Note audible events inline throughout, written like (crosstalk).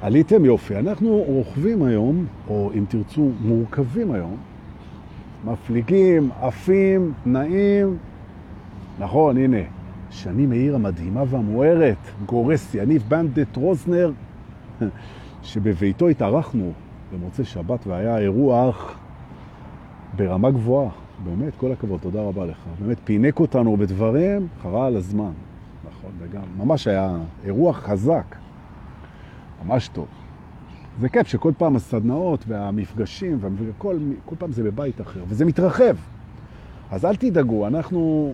עליתם יופי. אנחנו רוכבים היום, או אם תרצו, מורכבים היום, מפליגים, עפים, נעים. נכון, הנה, שני מאיר המדהימה והמוארת, גורס יניב בנדט רוזנר, שבביתו התארחנו במוצאי שבת והיה אירוח ברמה גבוהה. באמת, כל הכבוד, תודה רבה לך. באמת, פינק אותנו בדברים, חרה על הזמן. נכון, וגם, ממש היה אירוח חזק. ממש טוב. זה כיף שכל פעם הסדנאות והמפגשים, וכל כל פעם זה בבית אחר, וזה מתרחב. אז אל תדאגו, אנחנו,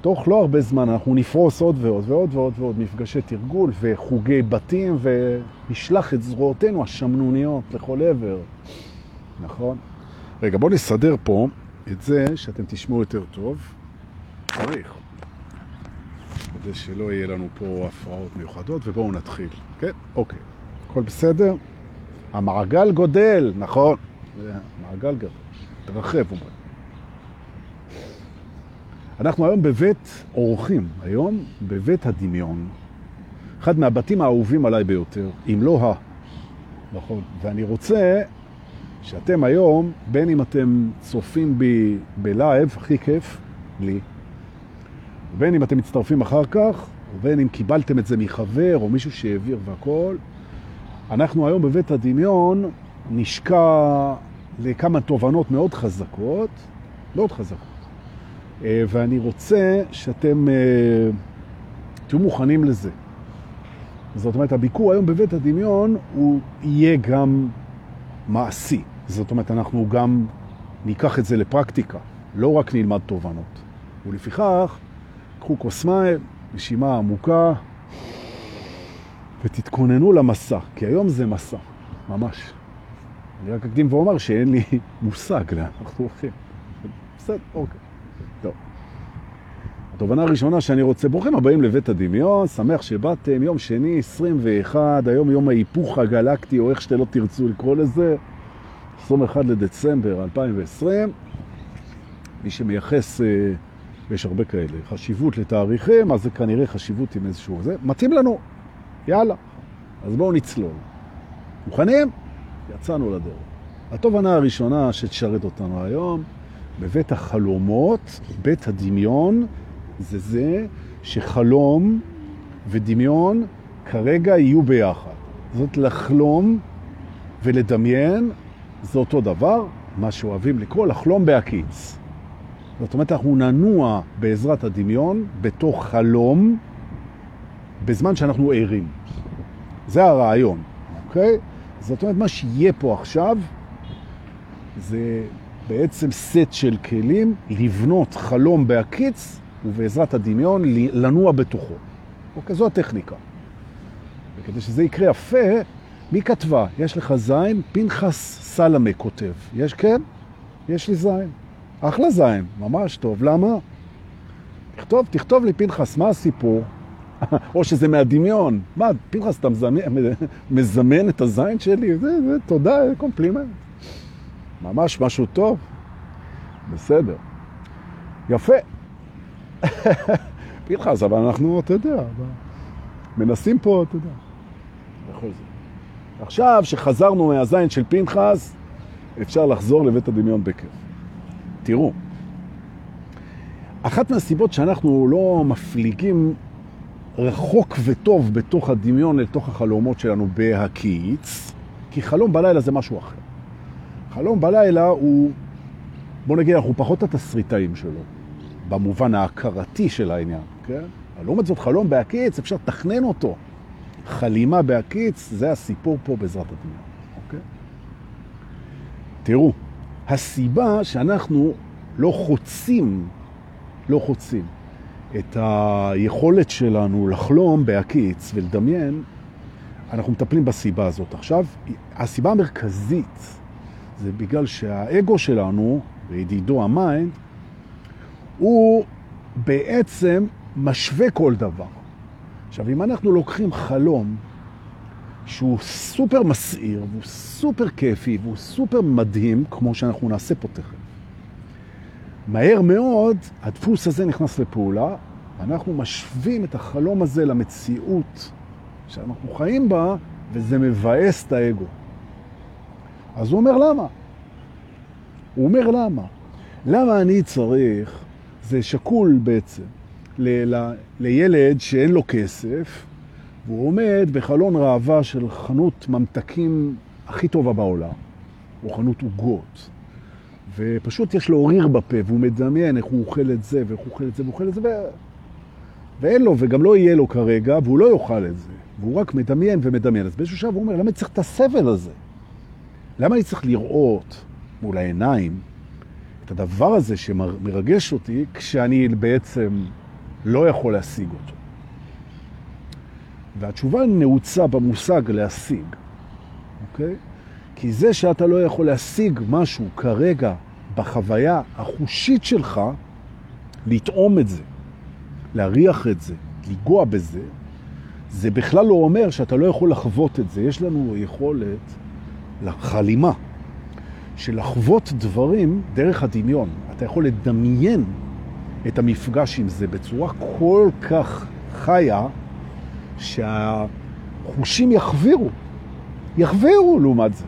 תוך לא הרבה זמן, אנחנו נפרוס עוד ועוד ועוד ועוד ועוד מפגשי תרגול וחוגי בתים, ונשלח את זרועותינו השמנוניות לכל עבר. נכון? רגע, בואו נסדר פה את זה שאתם תשמעו יותר טוב. צריך. כדי שלא יהיה לנו פה הפרעות מיוחדות, ובואו נתחיל. כן? אוקיי. הכל בסדר? המעגל גודל, נכון. מעגל גדול. תרחב, אומרים. אנחנו היום בבית אורחים, היום בבית הדמיון. אחד מהבתים האהובים עליי ביותר, אם לא ה... נכון. ואני רוצה שאתם היום, בין אם אתם צופים בי בלייב, הכי כיף, לי, בין אם אתם מצטרפים אחר כך, ובין אם קיבלתם את זה מחבר או מישהו שהעביר והכל, אנחנו היום בבית הדמיון נשקע לכמה תובנות מאוד חזקות, מאוד חזקות. אה, ואני רוצה שאתם אה, תהיו מוכנים לזה. זאת אומרת, הביקור היום בבית הדמיון הוא יהיה גם מעשי. זאת אומרת, אנחנו גם ניקח את זה לפרקטיקה, לא רק נלמד תובנות. ולפיכך, קחו כוס מים, נשימה עמוקה, ותתכוננו למסע, כי היום זה מסע, ממש. אני רק אקדים ואומר שאין לי (laughs) מושג לאן אנחנו הולכים. בסדר, אוקיי. טוב. התובנה הראשונה שאני רוצה, ברוכים הבאים לבית הדמיון, שמח שבאתם, יום שני 21, היום יום ההיפוך הגלקטי, או איך שאתם לא תרצו לקרוא לזה, 21 לדצמבר 2020. מי שמייחס, אה, ויש הרבה כאלה, חשיבות לתאריכים, אז זה כנראה חשיבות עם איזשהו זה. מתאים לנו, יאללה. אז בואו נצלול. מוכנים? יצאנו לדרך. התובנה הראשונה שתשרת אותנו היום, בבית החלומות, בית הדמיון, זה זה שחלום ודמיון כרגע יהיו ביחד. זאת לחלום ולדמיין זה אותו דבר, מה שאוהבים לקרוא לחלום בהקיץ. זאת אומרת, אנחנו ננוע בעזרת הדמיון בתוך חלום בזמן שאנחנו ערים. זה הרעיון, אוקיי? זאת אומרת, מה שיהיה פה עכשיו זה בעצם סט של כלים לבנות חלום בהקיץ ובעזרת הדמיון לנוע בתוכו. אוקיי, זו הטכניקה. וכדי שזה יקרה יפה, מי כתבה? יש לך זין? פנחס סלמה כותב. יש כן? יש לי זין. אחלה זין, ממש טוב. למה? תכתוב, תכתוב לי פנחס, מה הסיפור? או שזה מהדמיון. מה, פנחס, אתה מזמן, מזמן את הזין שלי? זה, זה, תודה, קומפלימנט. ממש משהו טוב. בסדר. יפה. (laughs) פנחס, אבל אנחנו, אתה יודע, מנסים פה, אתה יודע. בכל זה. עכשיו שחזרנו מהזין של פנחס, אפשר לחזור לבית הדמיון בכיף. תראו, אחת מהסיבות שאנחנו לא מפליגים רחוק וטוב בתוך הדמיון לתוך החלומות שלנו בהקיץ, כי חלום בלילה זה משהו אחר. חלום בלילה הוא, בוא נגיד, אנחנו פחות התסריטאים שלו, במובן ההכרתי של העניין, כן? לעומת זאת, חלום בהקיץ, אפשר לתכנן אותו. חלימה בהקיץ, זה הסיפור פה בעזרת הדמיון, אוקיי? תראו, הסיבה שאנחנו לא חוצים, לא חוצים את היכולת שלנו לחלום בהקיץ ולדמיין, אנחנו מטפלים בסיבה הזאת. עכשיו, הסיבה המרכזית זה בגלל שהאגו שלנו, וידידו ה mind, הוא בעצם משווה כל דבר. עכשיו, אם אנחנו לוקחים חלום שהוא סופר מסעיר, והוא סופר כיפי, והוא סופר מדהים, כמו שאנחנו נעשה פה תכף, מהר מאוד הדפוס הזה נכנס לפעולה, אנחנו משווים את החלום הזה למציאות שאנחנו חיים בה, וזה מבאס את האגו. אז הוא אומר למה? הוא אומר למה? למה אני צריך, זה שקול בעצם, ל- ל- לילד שאין לו כסף, והוא עומד בחלון ראווה של חנות ממתקים הכי טובה בעולם, או חנות עוגות, ופשוט יש לו ריר בפה, והוא מדמיין איך הוא אוכל את זה, ואיך הוא אוכל את זה, והוא אוכל את זה, ו... ואין לו, וגם לא יהיה לו כרגע, והוא לא יאכל את זה. והוא רק מדמיין ומדמיין. אז באיזשהו שלב הוא אומר, למה אני צריך את הסבל הזה? למה אני צריך לראות מול העיניים את הדבר הזה שמרגש אותי, כשאני בעצם לא יכול להשיג אותו? והתשובה נעוצה במושג להשיג, אוקיי? כי זה שאתה לא יכול להשיג משהו כרגע בחוויה החושית שלך, לטעום את זה, להריח את זה, לגוע בזה, זה בכלל לא אומר שאתה לא יכול לחוות את זה. יש לנו יכולת לחלימה של לחוות דברים דרך הדמיון. אתה יכול לדמיין את המפגש עם זה בצורה כל כך חיה, שהחושים יחבירו. יחבירו לעומת זה.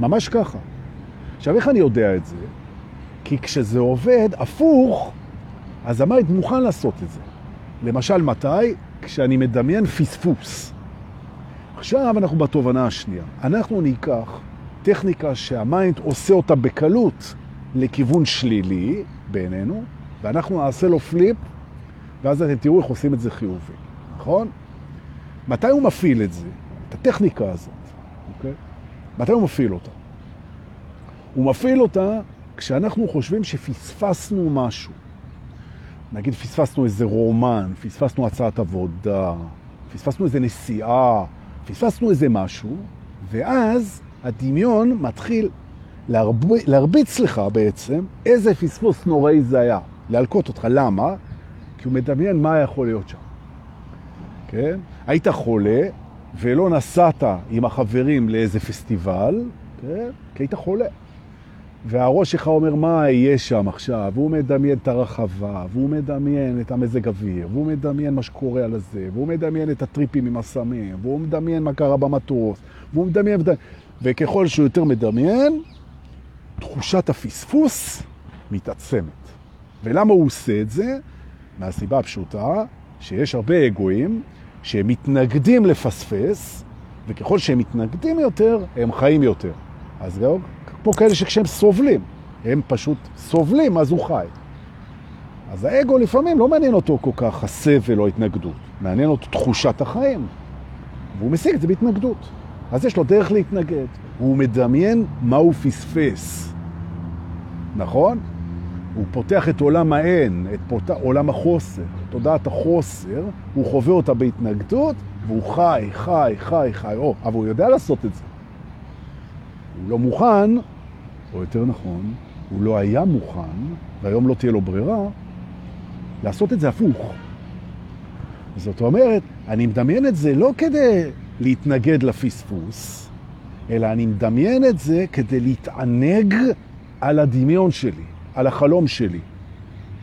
ממש ככה. עכשיו, איך אני יודע את זה? כי כשזה עובד הפוך, אז ה mind מוכן לעשות את זה. למשל, מתי? כשאני מדמיין פספוס. עכשיו אנחנו בתובנה השנייה. אנחנו ניקח טכניקה שה mind עושה אותה בקלות לכיוון שלילי בעינינו, ואנחנו נעשה לו פליפ, ואז אתם תראו איך עושים את זה חיובי, נכון? מתי הוא מפעיל את זה? את הטכניקה הזאת, אוקיי? מתי הוא מפעיל אותה? הוא מפעיל אותה כשאנחנו חושבים שפספסנו משהו. נגיד פספסנו איזה רומן, פספסנו הצעת עבודה, פספסנו איזה נסיעה, פספסנו איזה משהו, ואז הדמיון מתחיל להרב... להרביץ לך בעצם איזה פספוס נוראי זה היה, להלקות אותך. למה? כי הוא מדמיין מה יכול להיות שם. כן? היית חולה ולא נסעת עם החברים לאיזה פסטיבל, כן? כי היית חולה. והראש שלך אומר מה יהיה שם עכשיו, והוא מדמיין את הרחבה, והוא מדמיין את המזג אוויר, והוא מדמיין מה שקורה על הזה, והוא מדמיין את הטריפים עם הסמים, והוא מדמיין מה קרה במטוס, והוא מדמיין... וככל שהוא יותר מדמיין, תחושת הפספוס מתעצמת. ולמה הוא עושה את זה? מהסיבה הפשוטה שיש הרבה אגואים שהם מתנגדים לפספס, וככל שהם מתנגדים יותר, הם חיים יותר. אז גם פה כאלה שכשהם סובלים, הם פשוט סובלים, אז הוא חי. אז האגו לפעמים לא מעניין אותו כל כך הסבל או התנגדות, מעניין אותו תחושת החיים, והוא משיג את זה בהתנגדות. אז יש לו דרך להתנגד, הוא מדמיין מה הוא פספס, נכון? הוא פותח את עולם האין, את פות... עולם החוסר, תודעת החוסר, הוא חווה אותה בהתנגדות, והוא חי, חי, חי, חי, או, אבל הוא יודע לעשות את זה. הוא לא מוכן, או יותר נכון, הוא לא היה מוכן, והיום לא תהיה לו ברירה, לעשות את זה הפוך. זאת אומרת, אני מדמיין את זה לא כדי להתנגד לפספוס, אלא אני מדמיין את זה כדי להתענג על הדמיון שלי, על החלום שלי.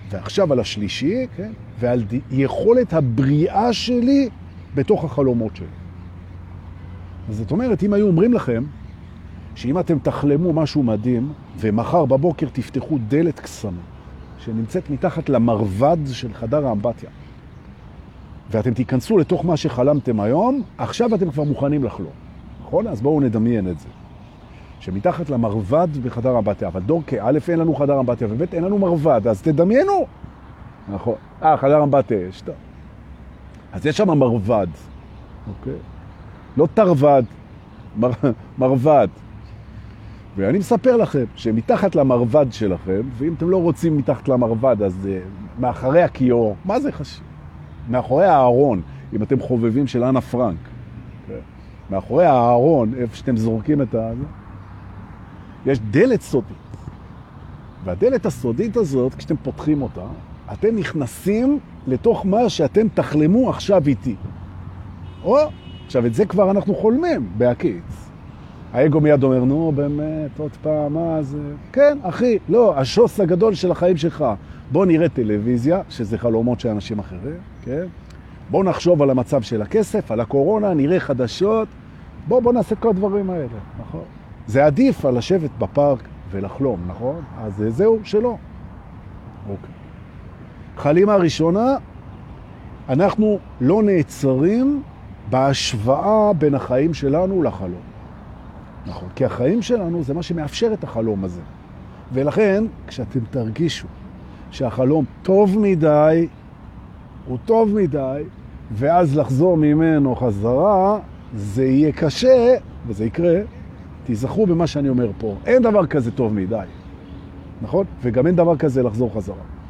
ועכשיו על השלישי, כן? ועל יכולת הבריאה שלי בתוך החלומות שלי. זאת אומרת, אם היו אומרים לכם שאם אתם תחלמו משהו מדהים, ומחר בבוקר תפתחו דלת קסם, שנמצאת מתחת למרבד של חדר האמבטיה, ואתם תיכנסו לתוך מה שחלמתם היום, עכשיו אתם כבר מוכנים לחלום. נכון? אז בואו נדמיין את זה. שמתחת למרבד בחדר האמבטיה, אבל דורקי, א', אין לנו חדר אמבטיה, וב', אין לנו מרבד, אז תדמיינו. נכון. אה, חדר אמבטיה יש, טוב. אז יש שם מרבד, אוקיי? לא תרווד, מר, מרבד. ואני מספר לכם שמתחת למרבד שלכם, ואם אתם לא רוצים מתחת למרבד, אז uh, מאחורי הכיור, מה זה חשוב? מאחורי הארון, אם אתם חובבים של אנה פרנק. Okay. כן. מאחורי הארון, איפה שאתם זורקים את ה... יש דלת סודית. והדלת הסודית הזאת, כשאתם פותחים אותה, אתם נכנסים לתוך מה שאתם תחלמו עכשיו איתי. או, עכשיו את זה כבר אנחנו חולמים בהקיץ. האגו מיד אומר, נו באמת, עוד פעם, מה זה? כן, אחי, לא, השוס הגדול של החיים שלך. בוא נראה טלוויזיה, שזה חלומות של אנשים אחרים, כן? בוא נחשוב על המצב של הכסף, על הקורונה, נראה חדשות, בוא, בוא נעשה כל הדברים האלה, נכון? זה עדיף על לשבת בפארק ולחלום, נכון? אז זהו, שלא. אוקיי. חלימה הראשונה, אנחנו לא נעצרים בהשוואה בין החיים שלנו לחלום. נכון, כי החיים שלנו זה מה שמאפשר את החלום הזה. ולכן, כשאתם תרגישו שהחלום טוב מדי, הוא טוב מדי, ואז לחזור ממנו חזרה, זה יהיה קשה, וזה יקרה, תיזכרו במה שאני אומר פה. אין דבר כזה טוב מדי, נכון? וגם אין דבר כזה לחזור חזרה.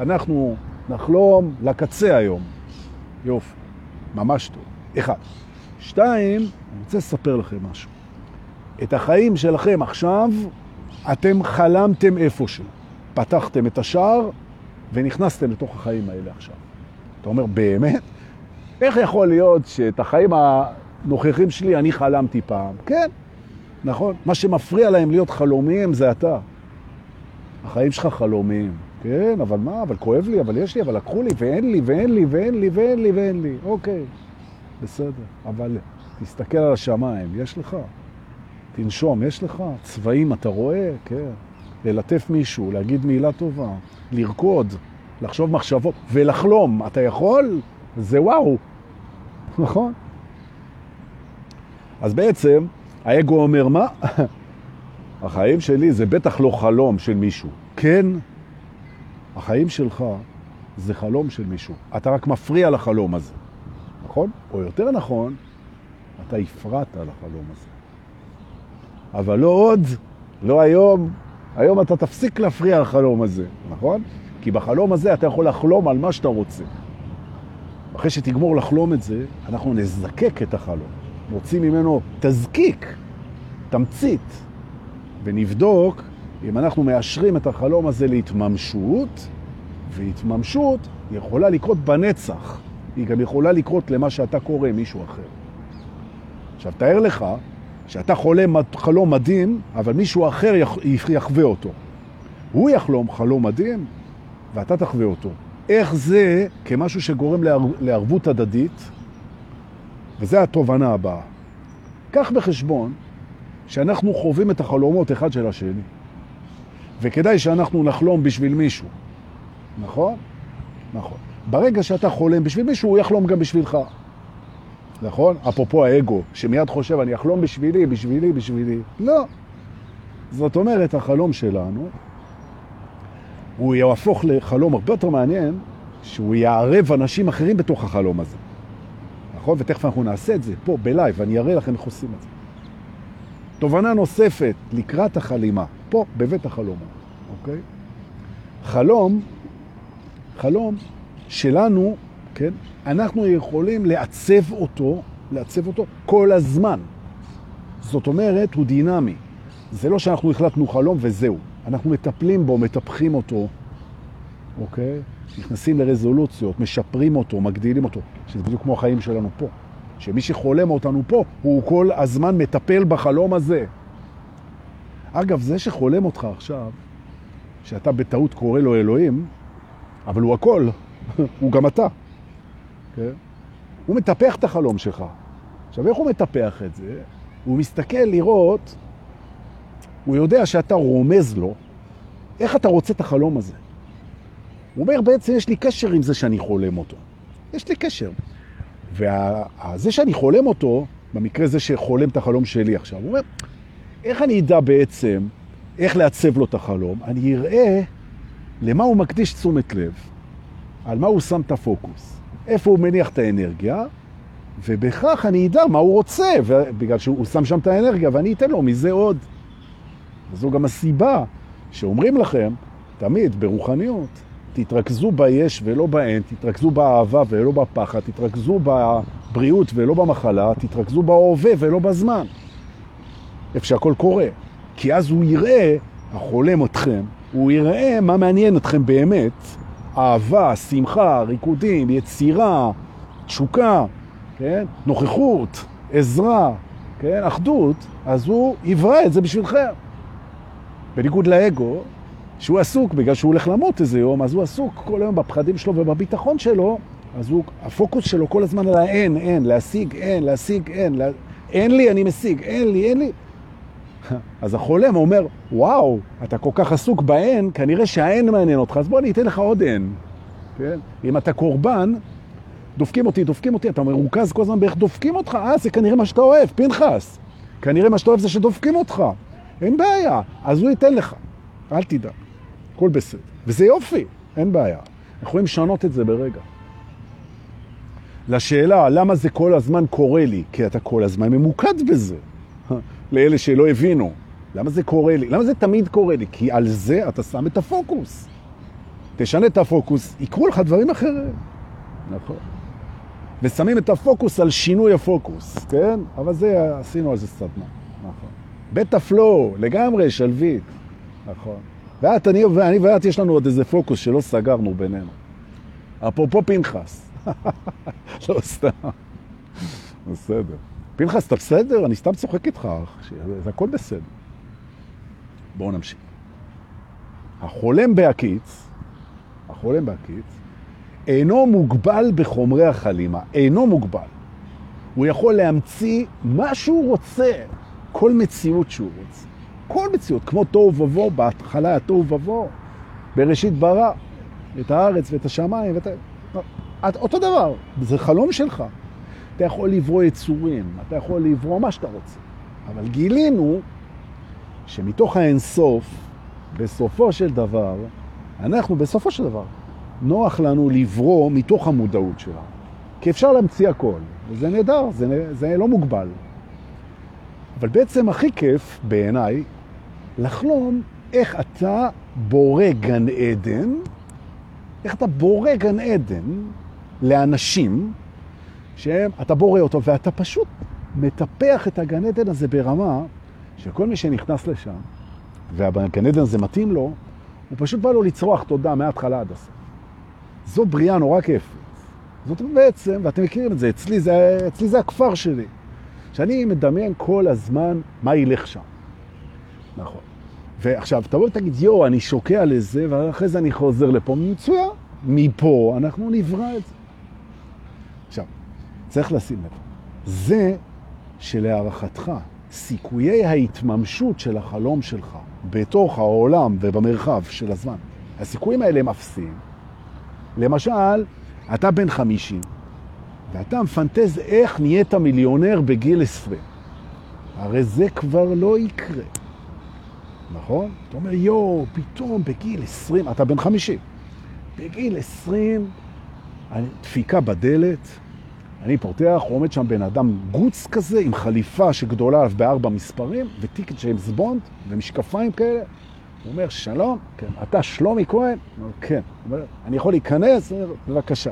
אנחנו נחלום לקצה היום. יופי, ממש טוב. אחד. שתיים, אני רוצה לספר לכם משהו. את החיים שלכם עכשיו, אתם חלמתם איפשהו. פתחתם את השער ונכנסתם לתוך החיים האלה עכשיו. אתה אומר, באמת? איך יכול להיות שאת החיים הנוכחים שלי אני חלמתי פעם? כן, נכון. מה שמפריע להם להיות חלומיים זה אתה. החיים שלך חלומיים. כן, אבל מה? אבל כואב לי, אבל יש לי, אבל לקחו לי, ואין לי, ואין לי, ואין לי, ואין לי, ואין לי. אוקיי, בסדר. אבל תסתכל על השמיים, יש לך. תנשום, יש לך. צבעים אתה רואה? כן. ללטף מישהו, להגיד מילה טובה, לרקוד, לחשוב מחשבות ולחלום. אתה יכול? זה וואו. נכון? אז בעצם האגו אומר, מה? (laughs) החיים שלי זה בטח לא חלום של מישהו. כן, החיים שלך זה חלום של מישהו. אתה רק מפריע לחלום הזה, נכון? או יותר נכון, אתה הפרעת לחלום הזה. אבל לא עוד, לא היום. היום אתה תפסיק להפריע לחלום הזה, נכון? כי בחלום הזה אתה יכול לחלום על מה שאתה רוצה. אחרי שתגמור לחלום את זה, אנחנו נזקק את החלום. נוציא ממנו תזקיק, תמצית, ונבדוק אם אנחנו מאשרים את החלום הזה להתממשות, והתממשות יכולה לקרות בנצח. היא גם יכולה לקרות למה שאתה קורא מישהו אחר. עכשיו, תאר לך שאתה חולם חלום מדהים, אבל מישהו אחר יחווה אותו. הוא יחלום חלום מדהים, ואתה תחווה אותו. איך זה כמשהו שגורם לערבות הדדית, וזה התובנה הבאה. קח בחשבון שאנחנו חווים את החלומות אחד של השני, וכדאי שאנחנו נחלום בשביל מישהו, נכון? נכון. ברגע שאתה חולם בשביל מישהו, הוא יחלום גם בשבילך. נכון? אפרופו האגו, שמיד חושב, אני אחלום בשבילי, בשבילי, בשבילי. לא. זאת אומרת, החלום שלנו, הוא יהפוך לחלום הרבה יותר מעניין, שהוא יערב אנשים אחרים בתוך החלום הזה. נכון? ותכף אנחנו נעשה את זה פה, בלייב, ואני אראה לכם איך עושים את זה. תובנה נוספת, לקראת החלימה, פה, בבית החלום, אוקיי? חלום, חלום שלנו, כן? אנחנו יכולים לעצב אותו, לעצב אותו כל הזמן. זאת אומרת, הוא דינמי. זה לא שאנחנו החלטנו חלום וזהו. אנחנו מטפלים בו, מטפחים אותו, אוקיי? נכנסים לרזולוציות, משפרים אותו, מגדילים אותו, שזה בדיוק כמו החיים שלנו פה. שמי שחולם אותנו פה, הוא כל הזמן מטפל בחלום הזה. אגב, זה שחולם אותך עכשיו, שאתה בטעות קורא לו אלוהים, אבל הוא הכל, (laughs) הוא גם אתה. כן? הוא מטפח את החלום שלך. עכשיו, איך הוא מטפח את זה? הוא מסתכל לראות, הוא יודע שאתה רומז לו, איך אתה רוצה את החלום הזה. הוא אומר, בעצם יש לי קשר עם זה שאני חולם אותו. יש לי קשר. וזה שאני חולם אותו, במקרה זה שחולם את החלום שלי עכשיו, הוא אומר, איך אני אדע בעצם איך לעצב לו את החלום? אני אראה למה הוא מקדיש תשומת לב, על מה הוא שם את הפוקוס, איפה הוא מניח את האנרגיה, ובכך אני אדע מה הוא רוצה, בגלל שהוא שם שם את האנרגיה, ואני אתן לו מזה עוד. וזו גם הסיבה שאומרים לכם, תמיד ברוחניות, תתרכזו ביש ולא באין, תתרכזו באהבה ולא בפחד, תתרכזו בבריאות ולא במחלה, תתרכזו בהווה ולא בזמן. איפה שהכל קורה. כי אז הוא יראה, החולם אתכם, הוא יראה מה מעניין אתכם באמת, אהבה, שמחה, ריקודים, יצירה, תשוקה, כן? נוכחות, עזרה, כן? אחדות, אז הוא יברא את זה בשבילכם. בניגוד לאגו, שהוא עסוק, בגלל שהוא הולך למות איזה יום, אז הוא עסוק כל היום בפחדים שלו ובביטחון שלו, אז הוא, הפוקוס שלו כל הזמן על האין, אין, להשיג, אין, להשיג, אין, לה... אין לי, אני משיג, אין לי, אין לי. אז החולם אומר, וואו, אתה כל כך עסוק באין, כנראה שהאין מעניין אותך, אז בוא אני אתן לך עוד אין. כן? אם אתה קורבן, דופקים אותי, דופקים אותי, אתה מרוכז כל הזמן באיך דופקים אותך, אה, זה כנראה מה שאתה אוהב, פנחס. כנראה מה שאתה אוהב זה שדופקים אותך. אין בעיה, אז הוא ייתן לך. אל תדאג, הכל בסדר. וזה יופי, אין בעיה. אנחנו יכולים לשנות את זה ברגע. לשאלה, למה זה כל הזמן קורה לי? כי אתה כל הזמן ממוקד בזה. לאלה שלא הבינו. למה זה קורה לי? למה זה תמיד קורה לי? כי על זה אתה שם את הפוקוס. תשנה את הפוקוס, יקרו לך דברים אחרים. נכון. ושמים את הפוקוס על שינוי הפוקוס, כן? אבל זה, עשינו על זה סדנה. נכון. בית הפלו, לגמרי, שלווית. נכון. ואת, אני, ואני ואת, יש לנו עוד איזה פוקוס שלא סגרנו בינינו. אפרופו פנחס. (laughs) לא סתם. בסדר. פנחס, אתה בסדר? אני סתם צוחק איתך, זה הכל בסדר. בואו נמשיך. החולם בהקיץ, החולם בהקיץ, אינו מוגבל בחומרי החלימה, אינו מוגבל. הוא יכול להמציא מה שהוא רוצה, כל מציאות שהוא רוצה. כל מציאות, כמו תוהו ובוא, בהתחלה היה תוהו ובוא, בראשית ברא את הארץ ואת השמיים, ואת... אותו דבר, זה חלום שלך. אתה יכול לברוא יצורים, אתה יכול לברוא מה שאתה רוצה. אבל גילינו שמתוך האינסוף, בסופו של דבר, אנחנו בסופו של דבר, נוח לנו לברוא מתוך המודעות שלנו. כי אפשר להמציא הכל, וזה נהדר, זה, זה לא מוגבל. אבל בעצם הכי כיף בעיניי לחלום איך אתה בורא גן עדן, איך אתה בורא גן עדן לאנשים שאתה בורא אותו ואתה פשוט מטפח את הגן עדן הזה ברמה שכל מי שנכנס לשם והגן עדן הזה מתאים לו, הוא פשוט בא לו לצרוח תודה מההתחלה עד הסוף. זו בריאה נורא כיפת. זאת בעצם, ואתם מכירים את זה, אצלי זה, אצלי זה הכפר שלי. שאני מדמיין כל הזמן מה ילך שם. נכון. ועכשיו, תבוא ותגיד, יו, אני שוקע לזה, ואחרי זה אני חוזר לפה. מצוין. מפה אנחנו נברא את זה. צריך לשים לב. זה שלהערכתך, סיכויי ההתממשות של החלום שלך בתוך העולם ובמרחב של הזמן, הסיכויים האלה הם אפסיים. למשל, אתה בן 50, ואתה מפנטז איך נהיית מיליונר בגיל 20. הרי זה כבר לא יקרה. נכון? אתה אומר, יו, פתאום בגיל 20, אתה בן 50. בגיל 20, דפיקה בדלת, אני פותח, עומד שם בן אדם גוץ כזה, עם חליפה שגדולה עליו בארבע מספרים, וטיקט ג'יימס בונד, ומשקפיים כאלה. הוא אומר, שלום, כן, אתה שלומי כהן? הוא אומר, כן. הוא אומר, אני יכול להיכנס? הוא אומר, בבקשה.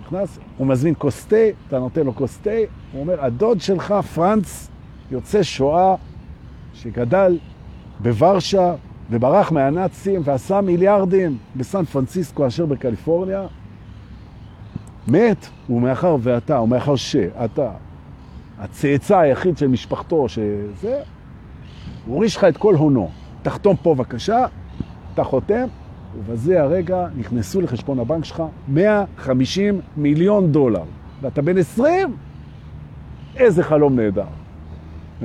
נכנס, הוא מזמין כוס תה, אתה נותן לו כוס תה, הוא אומר, הדוד שלך, פרנץ, יוצא שואה, שגדל בוורשה, וברח מהנאצים, ועשה מיליארדים בסן פרנסיסקו אשר בקליפורניה, מת, ומאחר ואתה, ומאחר שאתה, הצאצא היחיד של משפחתו, שזה, הוא הוריש לך את כל הונו. תחתום פה בבקשה, אתה חותם, ובזה הרגע נכנסו לחשבון הבנק שלך 150 מיליון דולר. ואתה בן 20, איזה חלום נהדר.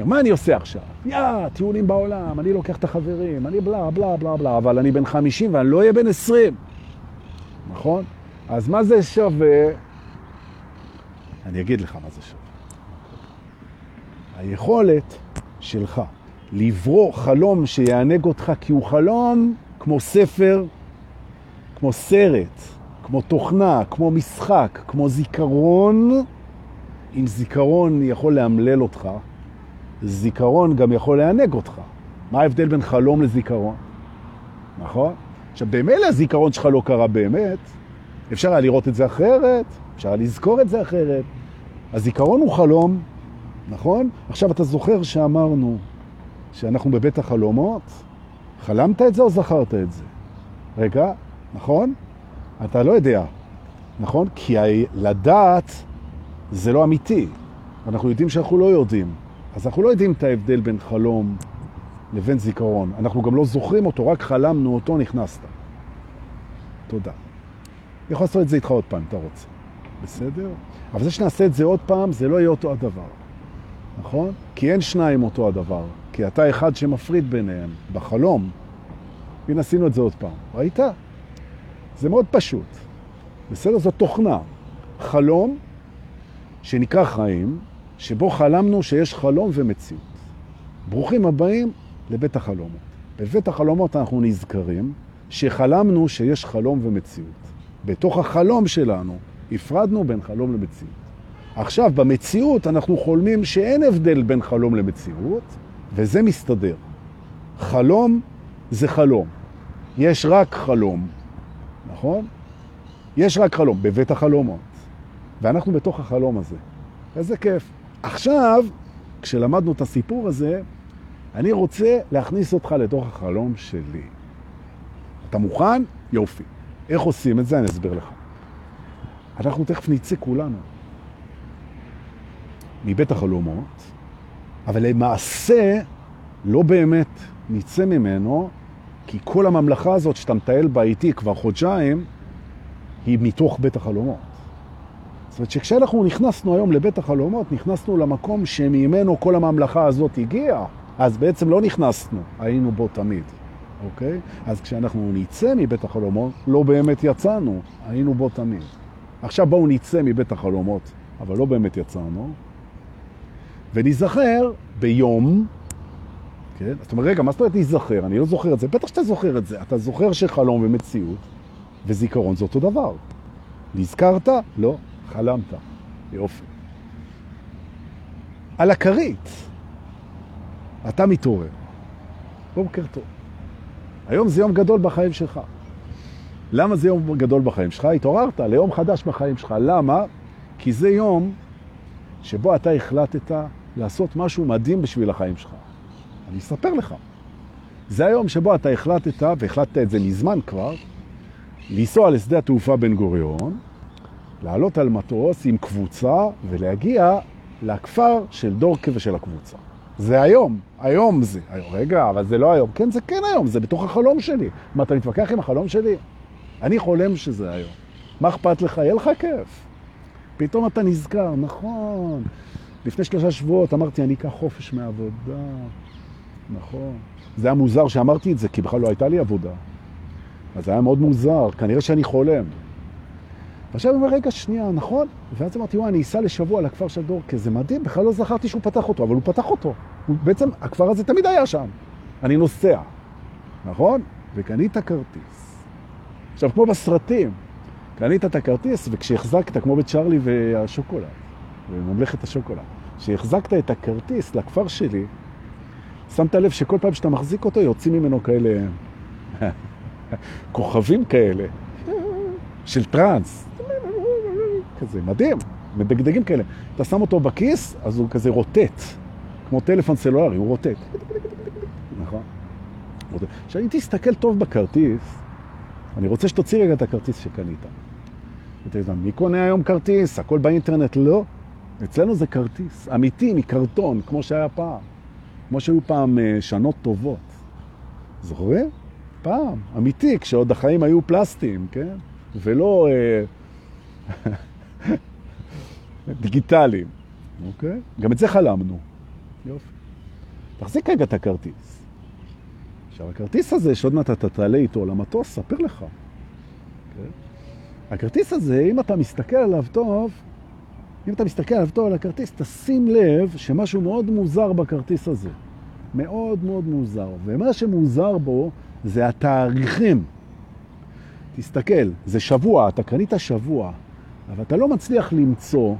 מה אני עושה עכשיו? יא, טיולים בעולם, אני לוקח את החברים, אני בלה, בלה, בלה, בלה, אבל אני בן 50 ואני לא אהיה בן 20. נכון? אז מה זה שווה? אני אגיד לך מה זה שווה. היכולת שלך לברוא חלום שיענג אותך, כי הוא חלום כמו ספר, כמו סרט, כמו תוכנה, כמו משחק, כמו זיכרון. אם זיכרון יכול להמלל אותך, זיכרון גם יכול לענג אותך. מה ההבדל בין חלום לזיכרון? נכון? עכשיו, במילא הזיכרון שלך לא קרה באמת, אפשר היה לראות את זה אחרת, אפשר היה לזכור את זה אחרת. הזיכרון הוא חלום, נכון? עכשיו אתה זוכר שאמרנו שאנחנו בבית החלומות? חלמת את זה או זכרת את זה? רגע, נכון? אתה לא יודע, נכון? כי לדעת זה לא אמיתי. אנחנו יודעים שאנחנו לא יודעים. אז אנחנו לא יודעים את ההבדל בין חלום לבין זיכרון. אנחנו גם לא זוכרים אותו, רק חלמנו אותו, נכנסת. תודה. יכול לעשות את זה איתך עוד פעם, אתה רוצה. בסדר? אבל זה שנעשה את זה עוד פעם, זה לא יהיה אותו הדבר, נכון? כי אין שניים אותו הדבר, כי אתה אחד שמפריד ביניהם, בחלום. הנה עשינו את זה עוד פעם. ראית? זה מאוד פשוט. בסדר? זו תוכנה. חלום שנקרא חיים, שבו חלמנו שיש חלום ומציאות. ברוכים הבאים לבית החלומות. בבית החלומות אנחנו נזכרים שחלמנו שיש חלום ומציאות. בתוך החלום שלנו הפרדנו בין חלום למציאות. עכשיו, במציאות אנחנו חולמים שאין הבדל בין חלום למציאות, וזה מסתדר. חלום זה חלום. יש רק חלום, נכון? יש רק חלום, בבית החלומות. ואנחנו בתוך החלום הזה. איזה כיף. עכשיו, כשלמדנו את הסיפור הזה, אני רוצה להכניס אותך לתוך החלום שלי. אתה מוכן? יופי. איך עושים את זה? אני אסביר לך. אנחנו תכף נצא כולנו מבית החלומות, אבל למעשה לא באמת נצא ממנו, כי כל הממלכה הזאת שאתה מטייל בה איתי כבר חודשיים, היא מתוך בית החלומות. זאת אומרת שכשאנחנו נכנסנו היום לבית החלומות, נכנסנו למקום שממנו כל הממלכה הזאת הגיעה, אז בעצם לא נכנסנו, היינו בו תמיד, אוקיי? אז כשאנחנו נצא מבית החלומות, לא באמת יצאנו, היינו בו תמיד. עכשיו בואו נצא מבית החלומות, אבל לא באמת יצאנו, ונזכר ביום, כן? זאת אומרת, רגע, מה זאת אומרת נזכר? אני לא זוכר את זה. בטח שאתה זוכר את זה. אתה זוכר שחלום ומציאות וזיכרון זה אותו דבר. נזכרת? לא. חלמת. יופי. על הכרית אתה מתעורר. בוקר טוב. היום זה יום גדול בחיים שלך. למה זה יום גדול בחיים שלך? התעוררת ליום חדש בחיים שלך. למה? כי זה יום שבו אתה החלטת לעשות משהו מדהים בשביל החיים שלך. אני אספר לך. זה היום שבו אתה החלטת, והחלטת את זה מזמן כבר, לנסוע לשדה התעופה בן גוריון, לעלות על מטוס עם קבוצה ולהגיע לכפר של דורקה ושל הקבוצה. זה היום, היום זה. היום, רגע, אבל זה לא היום. כן, זה כן היום, זה בתוך החלום שלי. מה, אתה מתווכח עם החלום שלי? אני חולם שזה היום. מה אכפת לך? יהיה לך כיף. פתאום אתה נזכר, נכון. לפני שלושה שבועות אמרתי, אני אקח חופש מעבודה. נכון. זה היה מוזר שאמרתי את זה, כי בכלל לא הייתה לי עבודה. אז זה היה מאוד מוזר, כנראה שאני חולם. ועכשיו אני אומר, רגע, שנייה, נכון? ואז אמרתי, וואי, אני אסע לשבוע לכפר של דורקה, זה מדהים, בכלל לא זכרתי שהוא פתח אותו, אבל הוא פתח אותו. הוא, בעצם, הכפר הזה תמיד היה שם. אני נוסע, נכון? וקנית כרטיס. עכשיו, כמו בסרטים, קנית את הכרטיס, וכשהחזקת, כמו בצ'רלי והשוקולד, בממלכת השוקולד, כשהחזקת את הכרטיס לכפר שלי, שמת לב שכל פעם שאתה מחזיק אותו, יוצאים ממנו כאלה (laughs) כוכבים כאלה של טרנס. כזה, מדהים, מדגדגים כאלה. אתה שם אותו בכיס, אז הוא כזה רוטט, כמו טלפון סלולרי, הוא רוטט. נכון? עכשיו, אם תסתכל טוב בכרטיס, אני רוצה שתוציא רגע את הכרטיס שקנית. ותגיד, מי קונה היום כרטיס? הכל באינטרנט? לא. אצלנו זה כרטיס אמיתי, מקרטון, כמו שהיה פעם. כמו שהיו פעם אה, שנות טובות. זוכרים? פעם, אמיתי, כשעוד החיים היו פלסטיים, כן? ולא אה, (laughs) (laughs) דיגיטליים, אוקיי? גם את זה חלמנו. יופי. תחזיק רגע את הכרטיס. עכשיו, הכרטיס הזה, שעוד מעט אתה תעלה איתו למטוס, ספר לך. אוקיי? הכרטיס הזה, אם אתה מסתכל עליו טוב, אם אתה מסתכל עליו טוב על הכרטיס, תשים לב שמשהו מאוד מוזר בכרטיס הזה. מאוד מאוד מוזר. ומה שמוזר בו זה התאריכים. תסתכל, זה שבוע, אתה קנית שבוע, אבל אתה לא מצליח למצוא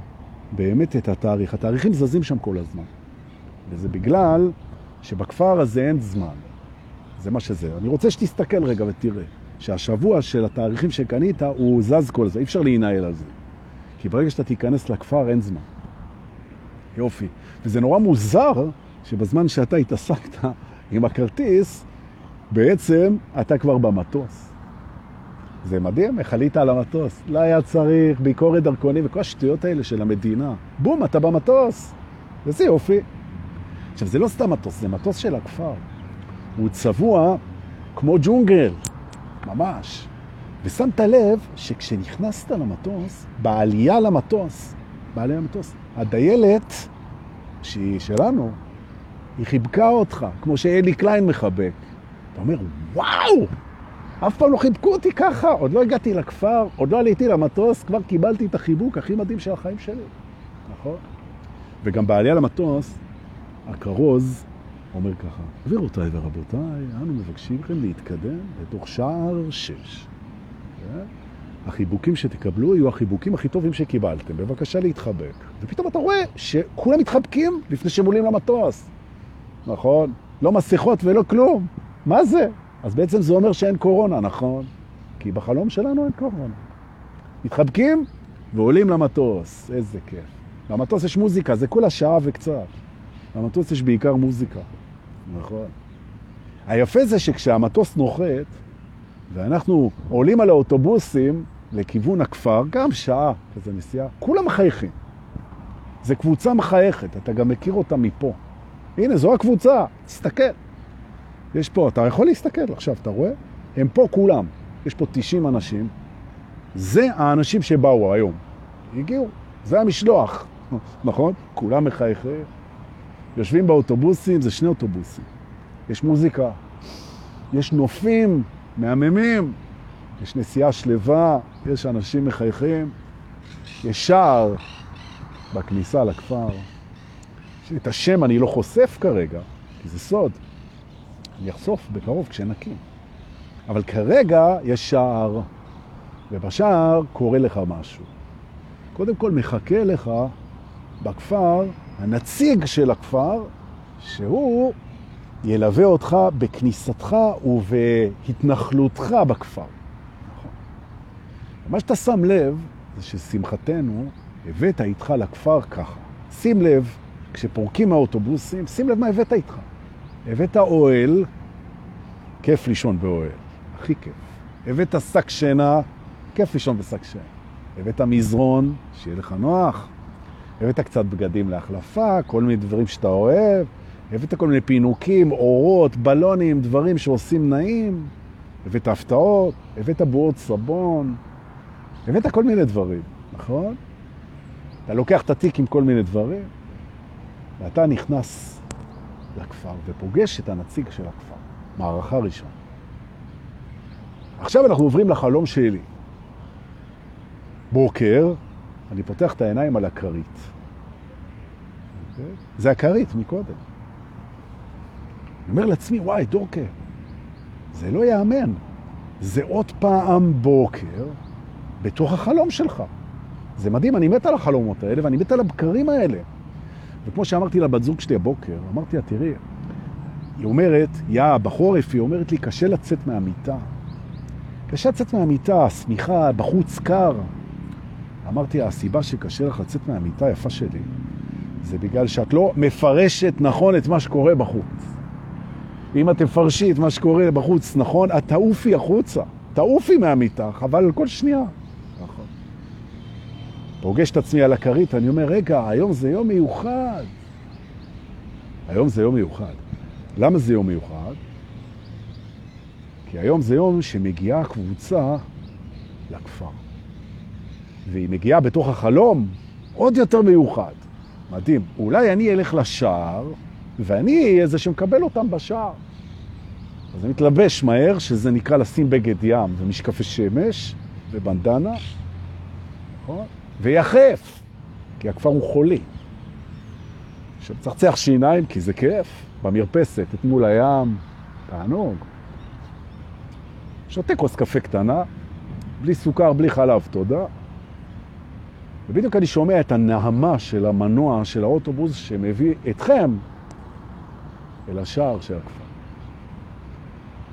באמת את התאריך. התאריכים זזים שם כל הזמן. וזה בגלל שבכפר הזה אין זמן. זה מה שזה. אני רוצה שתסתכל רגע ותראה שהשבוע של התאריכים שקנית הוא זז כל הזמן, אי אפשר להינהל על זה. כי ברגע שאתה תיכנס לכפר אין זמן. יופי. וזה נורא מוזר שבזמן שאתה התעסקת עם הכרטיס, בעצם אתה כבר במטוס. זה מדהים, איך עלית על המטוס. לא היה צריך ביקורת דרכונים וכל השטויות האלה של המדינה. בום, אתה במטוס. וזה יופי. עכשיו, זה לא סתם מטוס, זה מטוס של הכפר. הוא צבוע כמו ג'ונגל, ממש. ושמת לב שכשנכנסת למטוס, בעלייה למטוס, בעלייה למטוס, הדיילת, שהיא שלנו, היא חיבקה אותך, כמו שאלי קליין מחבק. אתה אומר, וואו! אף פעם לא חיבקו אותי ככה, עוד לא הגעתי לכפר, עוד לא עליתי למטוס, כבר קיבלתי את החיבוק הכי מדהים של החיים שלי. נכון? וגם בעלייה למטוס, הכרוז אומר ככה, גבירותיי ורבותיי, אנו מבקשים לכם להתקדם לתוך שער שש. כן? החיבוקים שתקבלו יהיו החיבוקים הכי טובים שקיבלתם. בבקשה להתחבק. ופתאום אתה רואה שכולם מתחבקים לפני שהם עולים למטוס. נכון? לא מסכות ולא כלום. מה זה? אז בעצם זה אומר שאין קורונה, נכון? כי בחלום שלנו אין קורונה. מתחבקים ועולים למטוס. איזה כיף. למטוס יש מוזיקה, זה כולה שעה וקצת. למטוס יש בעיקר מוזיקה. נכון. היפה זה שכשהמטוס נוחת, ואנחנו עולים על האוטובוסים לכיוון הכפר, גם שעה כזה נסיעה, כולם מחייכים. זה קבוצה מחייכת, אתה גם מכיר אותה מפה. הנה, זו הקבוצה, תסתכל. יש פה, אתה יכול להסתכל עכשיו, אתה רואה? הם פה כולם. יש פה 90 אנשים. זה האנשים שבאו היום. הגיעו, זה המשלוח, נכון? כולם מחייכים. יושבים באוטובוסים, זה שני אוטובוסים. יש מוזיקה, יש נופים מהממים, יש נסיעה שלווה, יש אנשים מחייכים, יש שער בכניסה לכפר. את השם אני לא חושף כרגע, כי זה סוד. אני אחשוף בקרוב כשנקים. אבל כרגע יש שער, ובשער קורה לך משהו. קודם כל מחכה לך בכפר הנציג של הכפר, שהוא ילווה אותך בכניסתך ובהתנחלותך בכפר. נכון. מה שאתה שם לב זה ששמחתנו הבאת איתך לכפר ככה. שים לב, כשפורקים מהאוטובוסים, שים לב מה הבאת איתך. הבאת אוהל, כיף לישון באוהל, הכי כיף. הבאת שק שינה, כיף לישון בשק שינה. הבאת מזרון, שיהיה לך נוח. הבאת קצת בגדים להחלפה, כל מיני דברים שאתה אוהב. הבאת כל מיני פינוקים, אורות, בלונים, דברים שעושים נעים. הבאת הפתעות, הבאת בועות סבון. הבאת כל מיני דברים, נכון? אתה לוקח את התיק עם כל מיני דברים, ואתה נכנס לכפר ופוגש את הנציג של הכפר, מערכה ראשונה. עכשיו אנחנו עוברים לחלום שלי. בוקר, אני פותח את העיניים על הכרית. Okay. זה הכרית מקודם. אני אומר לעצמי, וואי, דורקה, זה לא יאמן. זה עוד פעם בוקר בתוך החלום שלך. זה מדהים, אני מת על החלומות האלה ואני מת על הבקרים האלה. וכמו שאמרתי לבת זוג שלי הבוקר, אמרתי לה, תראי, היא אומרת, יא, בחורף, היא אומרת לי, קשה לצאת מהמיטה. קשה לצאת מהמיטה, סמיכה, בחוץ קר. אמרתי, הסיבה שקשה לך לצאת מהמיטה יפה שלי, זה בגלל שאת לא מפרשת נכון את מה שקורה בחוץ. אם את תפרשי את מה שקורה בחוץ נכון, את תעופי החוצה. תעופי מהמיטה, חבל על כל שנייה. פוגש את עצמי על הכרית, אני אומר, רגע, היום זה יום מיוחד. היום זה יום מיוחד. למה זה יום מיוחד? כי היום זה יום שמגיעה קבוצה לכפר. והיא מגיעה בתוך החלום עוד יותר מיוחד. מדהים. אולי אני אלך לשער, ואני אהיה זה שמקבל אותם בשער. אז אני מתלבש מהר, שזה נקרא לשים בגד ים ומשקפי שמש ובנדנה, נכון? ויחף, כי הכפר הוא חולי. שצחצח שיניים, כי זה כיף, במרפסת, את מול הים, תענוג. שותה כוס קפה קטנה, בלי סוכר, בלי חלב, תודה. ובדיוק אני שומע את הנעמה של המנוע של האוטובוס שמביא אתכם אל השער של הכפר.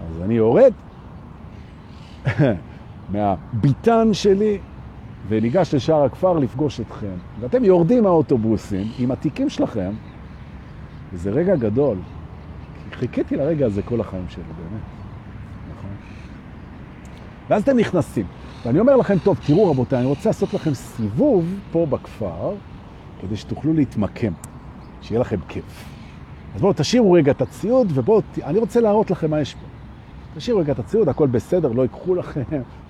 אז אני יורד (laughs) מהביטן שלי וניגש לשער הכפר לפגוש אתכם. ואתם יורדים מהאוטובוסים עם התיקים שלכם, וזה רגע גדול. חיכיתי לרגע הזה כל החיים שלי, באמת. נכון? ואז אתם נכנסים. ואני אומר לכם, טוב, תראו רבותיי, אני רוצה לעשות לכם סיבוב פה בכפר, כדי שתוכלו להתמקם, שיהיה לכם כיף. אז בואו תשאירו רגע את הציוד, ובואו, אני רוצה להראות לכם מה יש פה. תשאירו רגע את הציוד, הכל בסדר, לא ייקחו לכם,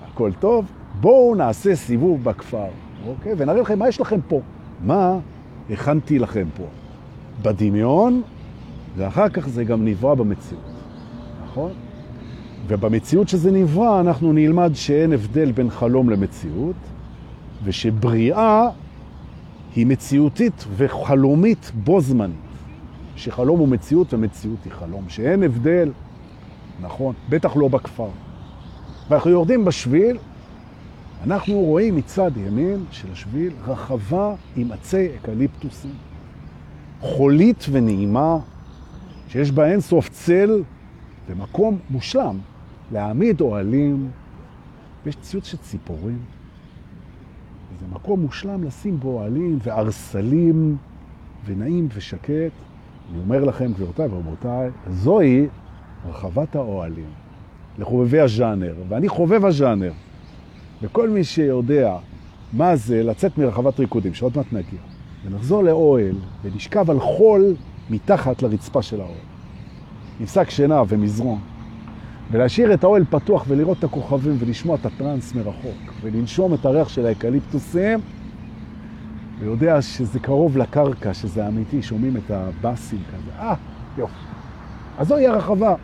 הכל טוב, בואו נעשה סיבוב בכפר, אוקיי? ונראה לכם מה יש לכם פה. מה הכנתי לכם פה? בדמיון, ואחר כך זה גם נברא במציאות, נכון? ובמציאות שזה נברא אנחנו נלמד שאין הבדל בין חלום למציאות, ושבריאה היא מציאותית וחלומית בו זמנית. שחלום הוא מציאות ומציאות היא חלום, שאין הבדל, נכון, בטח לא בכפר. ואנחנו יורדים בשביל, אנחנו רואים מצד ימין של השביל רחבה עם עצי אקליפטוסים, חולית ונעימה, שיש בה אין סוף צל ומקום מושלם להעמיד אוהלים, ויש ציוץ של ציפורים. זה מקום מושלם לשים בו אוהלים וארסלים ונעים ושקט. אני אומר לכם, גבירותיי ורבותיי, זוהי רחבת האוהלים לחובבי הז'אנר, ואני חובב הז'אנר. וכל מי שיודע מה זה לצאת מרחבת ריקודים, שעוד מעט נגיע, ונחזור לאוהל ונשכב על חול מתחת לרצפה של האוהל. נפסק שינה ומזרון, ולהשאיר את האוהל פתוח ולראות את הכוכבים ולשמוע את הטרנס מרחוק, ולנשום את הריח של האקליפטוסים, ויודע שזה קרוב לקרקע, שזה אמיתי, שומעים את הבאסים כזה. אה, יופי. אז זוהי הרחבה.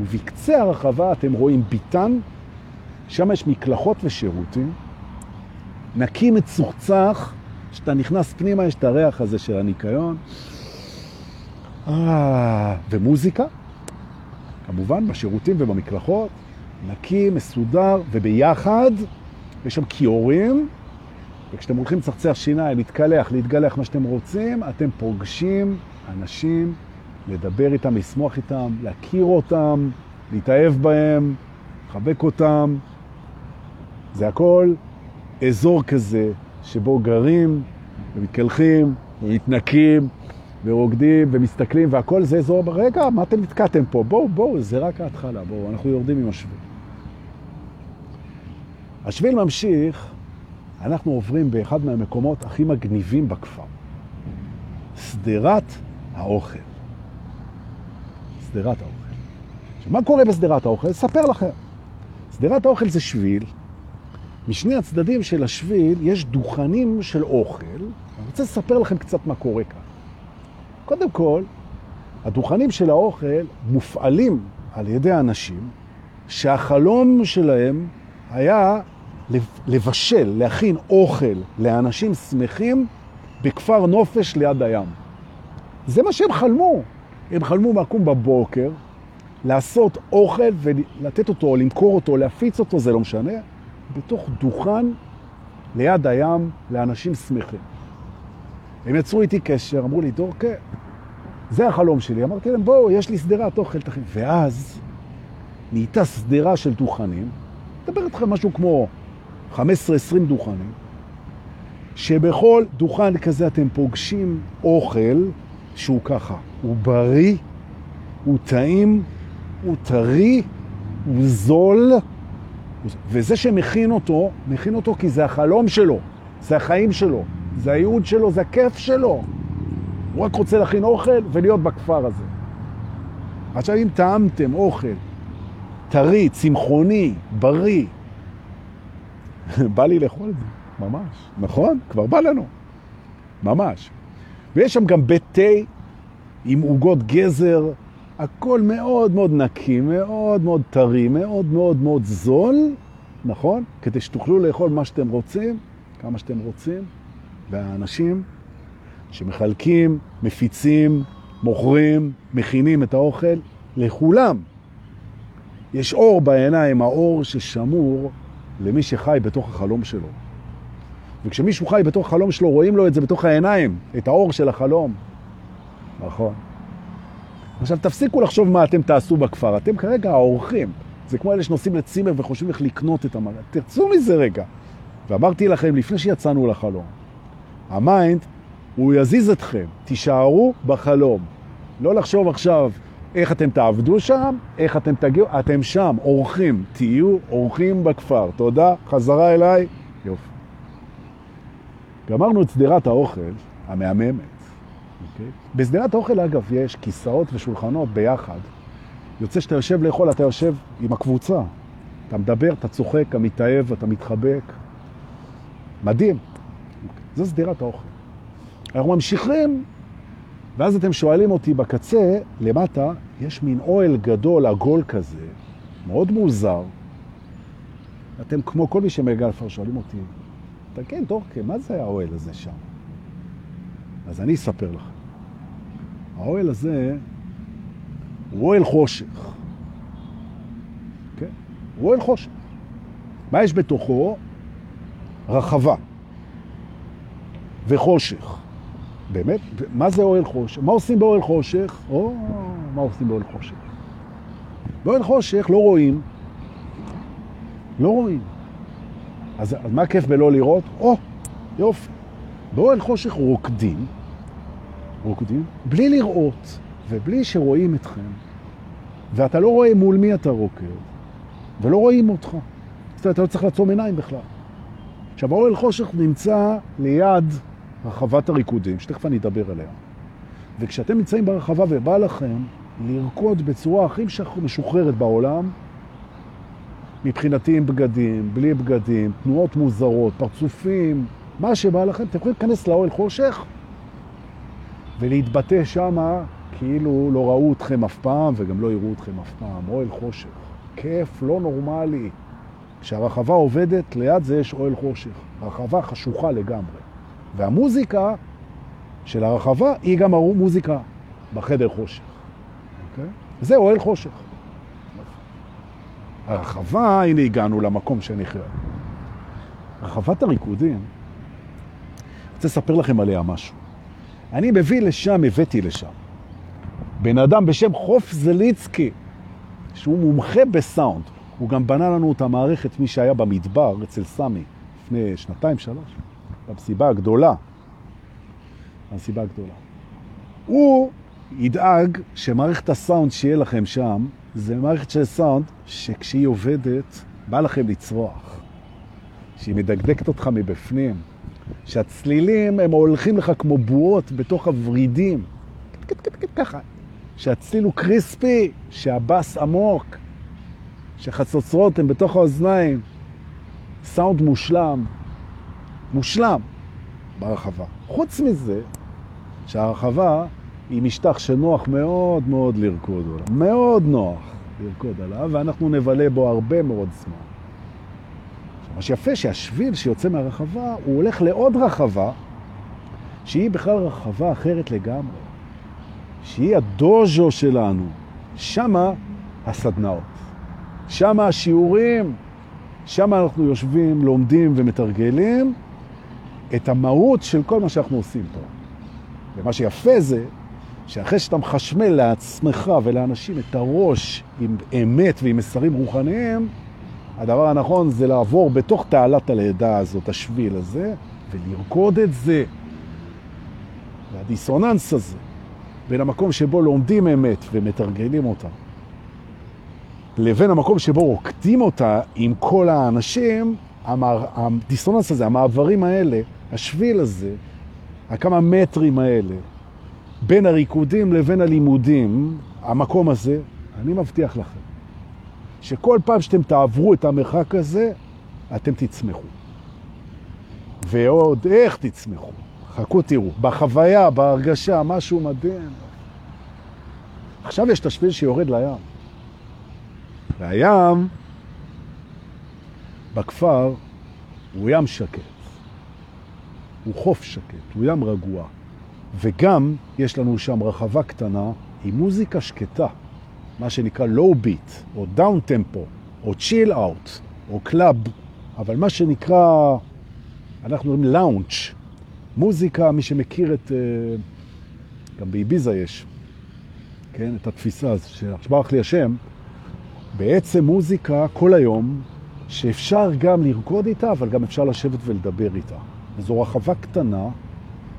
ובקצה הרחבה אתם רואים ביטן, שם יש מקלחות ושירותים, נקי מצוחצח, כשאתה נכנס פנימה יש את הריח הזה של הניקיון, אה, ומוזיקה, כמובן, בשירותים ובמקלחות, נקי, מסודר, וביחד יש שם כיורים, וכשאתם הולכים לצחצח שיניים, להתקלח, להתגלח, מה שאתם רוצים, אתם פוגשים אנשים, לדבר איתם, לשמוח איתם, להכיר אותם, להתאהב בהם, לחבק אותם. זה הכל אזור כזה שבו גרים ומתקלחים ומתנקים ורוקדים ומסתכלים, והכל זה אזור, רגע, מה אתם נתקעתם פה? בואו, בואו, זה רק ההתחלה, בואו, אנחנו יורדים עם השביל. השביל ממשיך, אנחנו עוברים באחד מהמקומות הכי מגניבים בכפר. סדרת האוכל. סדרת האוכל. מה קורה בסדרת האוכל? אספר לכם. סדרת האוכל זה שביל. משני הצדדים של השביל יש דוכנים של אוכל. אני רוצה לספר לכם קצת מה קורה כאן. קודם כל, הדוכנים של האוכל מופעלים על ידי אנשים שהחלום שלהם היה לבשל, להכין אוכל לאנשים שמחים בכפר נופש ליד הים. זה מה שהם חלמו. הם חלמו לקום בבוקר, לעשות אוכל ולתת אותו, למכור אותו, להפיץ אותו, זה לא משנה, בתוך דוכן ליד הים לאנשים שמחים. הם יצרו איתי קשר, אמרו לי, דורקה, זה החלום שלי. אמרתי להם, בואו, יש לי סדרת אוכל, תכין. ואז נהייתה סדרה של דוכנים, מדבר איתכם משהו כמו 15-20 דוכנים, שבכל דוכן כזה אתם פוגשים אוכל שהוא ככה, הוא בריא, הוא טעים, הוא טרי, הוא זול, וזה שמכין אותו, מכין אותו כי זה החלום שלו, זה החיים שלו, זה הייעוד שלו, זה הכיף שלו. הוא רק רוצה להכין אוכל ולהיות בכפר הזה. עכשיו, אם טעמתם אוכל טרי, צמחוני, בריא, (laughs) בא לי לאכול את זה, ממש. נכון? כבר בא לנו. ממש. ויש שם גם בית תה עם עוגות גזר, הכל מאוד מאוד נקי, מאוד מאוד טרי, מאוד מאוד מאוד זול, נכון? כדי שתוכלו לאכול מה שאתם רוצים, כמה שאתם רוצים, והאנשים שמחלקים, מפיצים, מוכרים, מכינים את האוכל, לכולם יש אור בעיניים, האור ששמור למי שחי בתוך החלום שלו. וכשמישהו חי בתוך החלום שלו, רואים לו את זה בתוך העיניים, את האור של החלום. נכון. עכשיו, תפסיקו לחשוב מה אתם תעשו בכפר. אתם כרגע האורחים. זה כמו אלה שנוסעים לצימר וחושבים איך לקנות את המראה. תרצו מזה רגע. ואמרתי לכם, לפני שיצאנו לחלום, ה mind, הוא יזיז אתכם. תישארו בחלום. לא לחשוב עכשיו איך אתם תעבדו שם, איך אתם תגיעו, אתם שם, אורחים. תהיו אורחים בכפר. תודה, חזרה אליי. יופי. גמרנו את סדרת האוכל המהממת. אוקיי? בסדרת האוכל, אגב, יש כיסאות ושולחנות ביחד. יוצא שאתה יושב לאכול, אתה יושב עם הקבוצה. אתה מדבר, אתה צוחק, אתה מתאהב, אתה מתחבק. מדהים. זו סדירת האוכל. אנחנו ממשיכים, ואז אתם שואלים אותי בקצה, למטה, יש מין אוהל גדול, עגול כזה, מאוד מוזר. אתם, כמו כל מי שמגיע לפר, שואלים אותי, תגיד, דורקה, מה זה האוהל הזה שם? אז אני אספר לך. האוהל הזה הוא אוהל חושך. כן? הוא אוהל חושך. מה יש בתוכו? רחבה וחושך. באמת? מה זה אוהל חושך? מה עושים באוהל חושך? או, מה עושים באוהל חושך? באוהל חושך לא רואים. לא רואים. אז, אז מה כיף בלא לראות? או, יופי. באוהל חושך רוקדים, רוקדים, בלי לראות ובלי שרואים אתכם, ואתה לא רואה מול מי אתה רוקד, ולא רואים אותך. זאת אומרת, אתה לא צריך לעצום עיניים בכלל. עכשיו, האוהל חושך נמצא ליד רחבת הריקודים, שתכף אני אדבר עליה. וכשאתם נמצאים ברחבה ובא לכם לרקוד בצורה הכי משוחררת בעולם, מבחינתי עם בגדים, בלי בגדים, תנועות מוזרות, פרצופים, מה שבא לכם, אתם יכולים להיכנס לאוהל חושך ולהתבטא שמה כאילו לא ראו אתכם אף פעם וגם לא יראו אתכם אף פעם. אוהל חושך. כיף לא נורמלי. כשהרחבה עובדת, ליד זה יש אוהל חושך. הרחבה חשוכה לגמרי. והמוזיקה של הרחבה היא גם המוזיקה בחדר חושך. Okay? אוקיי? זה אוהל חושך. הרחבה, הנה הגענו למקום שנכרה. רחבת הריקודים, אני רוצה לספר לכם עליה משהו. אני מביא לשם, הבאתי לשם. בן אדם בשם חוף זליצקי, שהוא מומחה בסאונד. הוא גם בנה לנו את המערכת, מי שהיה במדבר אצל סמי לפני שנתיים, שלוש, במסיבה הגדולה. במסיבה הגדולה. הוא ידאג שמערכת הסאונד שיהיה לכם שם, זה מערכת של סאונד שכשהיא עובדת, בא לכם לצרוח. שהיא מדקדקת אותך מבפנים. שהצלילים הם הולכים לך כמו בועות בתוך הוורידים. ככה. שהצליל הוא קריספי, שהבס עמוק, שחצוצרות הן בתוך האוזניים. סאונד מושלם, מושלם ברחבה. חוץ מזה, שהרחבה היא משטח שנוח מאוד מאוד לרקוד עליו. מאוד נוח לרקוד עליו, ואנחנו נבלה בו הרבה מאוד זמן. מה שיפה שהשביל שיוצא מהרחבה, הוא הולך לעוד רחבה, שהיא בכלל רחבה אחרת לגמרי. שהיא הדוז'ו שלנו. שמה הסדנאות. שמה השיעורים. שמה אנחנו יושבים, לומדים ומתרגלים את המהות של כל מה שאנחנו עושים פה. ומה שיפה זה שאחרי שאתה מחשמל לעצמך ולאנשים את הראש עם אמת ועם מסרים רוחניים, הדבר הנכון זה לעבור בתוך תעלת הלידה הזאת, השביל הזה, ולרקוד את זה. והדיסוננס הזה בין המקום שבו לומדים אמת ומתרגלים אותה, לבין המקום שבו רוקדים אותה עם כל האנשים, הדיסוננס הזה, המעברים האלה, השביל הזה, הכמה מטרים האלה, בין הריקודים לבין הלימודים, המקום הזה, אני מבטיח לכם, שכל פעם שאתם תעברו את המרחק הזה, אתם תצמחו. ועוד איך תצמחו. חכו תראו, בחוויה, בהרגשה, משהו מדהים. עכשיו יש את השביל שיורד לים. והים בכפר הוא ים שקט. הוא חוף שקט, הוא ים רגוע. וגם יש לנו שם רחבה קטנה עם מוזיקה שקטה. מה שנקרא low beat, או down tempo, או chill out, או club, אבל מה שנקרא, אנחנו אומרים לאונץ', מוזיקה, מי שמכיר את, אה, גם באביזה יש, כן, את התפיסה הזו, שברח לי השם, בעצם מוזיקה כל היום, שאפשר גם לרקוד איתה, אבל גם אפשר לשבת ולדבר איתה. וזו רחבה קטנה,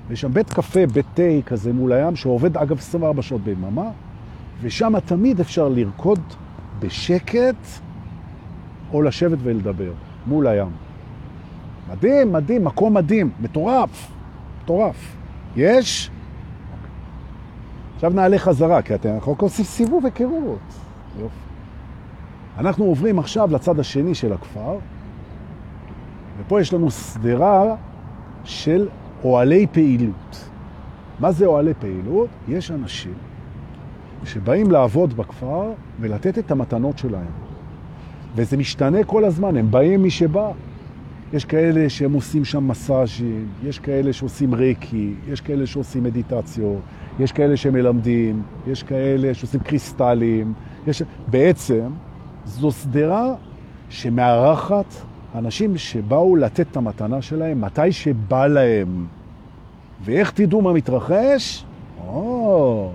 ויש שם בית קפה, בית תה כזה מול הים, שעובד אגב 24 שעות ביממה, ושם תמיד אפשר לרקוד בשקט או לשבת ולדבר מול הים. מדהים, מדהים, מקום מדהים, מטורף, מטורף. יש? עכשיו נעלה חזרה, כי אתם יכולים לעשות סיבוב היכרות. אנחנו עוברים עכשיו לצד השני של הכפר, ופה יש לנו סדרה של אוהלי פעילות. מה זה אוהלי פעילות? יש אנשים שבאים לעבוד בכפר ולתת את המתנות שלהם. וזה משתנה כל הזמן, הם באים מי שבא. יש כאלה שהם עושים שם מסאז'ים, יש כאלה שעושים ריקי, יש כאלה שעושים מדיטציות, יש כאלה שמלמדים, יש כאלה שעושים קריסטלים. יש... בעצם זו סדרה שמארחת אנשים שבאו לתת את המתנה שלהם מתי שבא להם. ואיך תדעו מה מתרחש? או,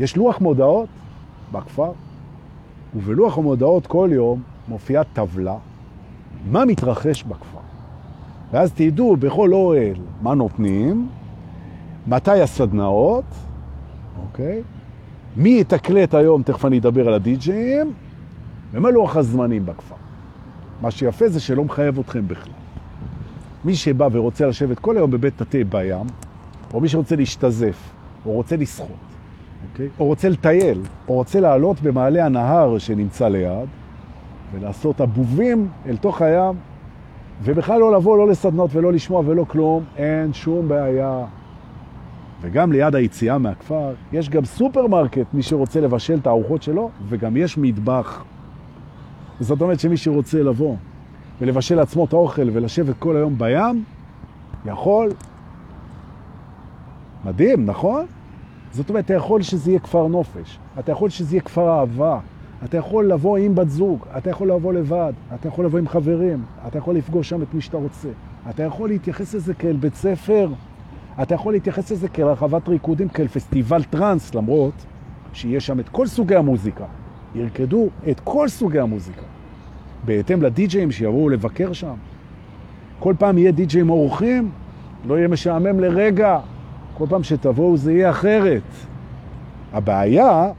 יש לוח מודעות בכפר, ובלוח המודעות כל יום מופיעה טבלה מה מתרחש בכפר. ואז תדעו בכל אוהל מה נותנים, מתי הסדנאות, אוקיי? מי יתקלט היום, תכף אני אדבר על הדי-ג'ים, ומה לוח הזמנים בכפר. מה שיפה זה שלא מחייב אתכם בכלל. מי שבא ורוצה לשבת כל היום בבית תתה בים, או מי שרוצה להשתזף, או רוצה לשחות, אוקיי? או רוצה לטייל, או רוצה לעלות במעלה הנהר שנמצא ליד, ולעשות אבובים אל תוך הים, ובכלל לא לבוא, לא לסדנות ולא לשמוע ולא כלום, אין שום בעיה. וגם ליד היציאה מהכפר יש גם סופרמרקט, מי שרוצה לבשל את הארוחות שלו, וגם יש מטבח. זאת אומרת שמי שרוצה לבוא ולבשל לעצמו את האוכל ולשבת כל היום בים, יכול. מדהים, נכון? זאת אומרת, אתה יכול שזה יהיה כפר נופש, אתה יכול שזה יהיה כפר אהבה, אתה יכול לבוא עם בת זוג, אתה יכול לבוא לבד, אתה יכול לבוא עם חברים, אתה יכול לפגוש שם את מי שאתה רוצה. אתה יכול להתייחס לזה כאל בית ספר, אתה יכול להתייחס לזה כאל רחבת ריקודים, כאל פסטיבל טרנס, למרות שיש שם את כל סוגי המוזיקה. ירקדו את כל סוגי המוזיקה. בהתאם לדי-ג'אים שיבואו לבקר שם. כל פעם יהיה די-ג'אים אורחים, לא יהיה משעמם לרגע. כל פעם שתבואו זה יהיה אחרת. הבעיה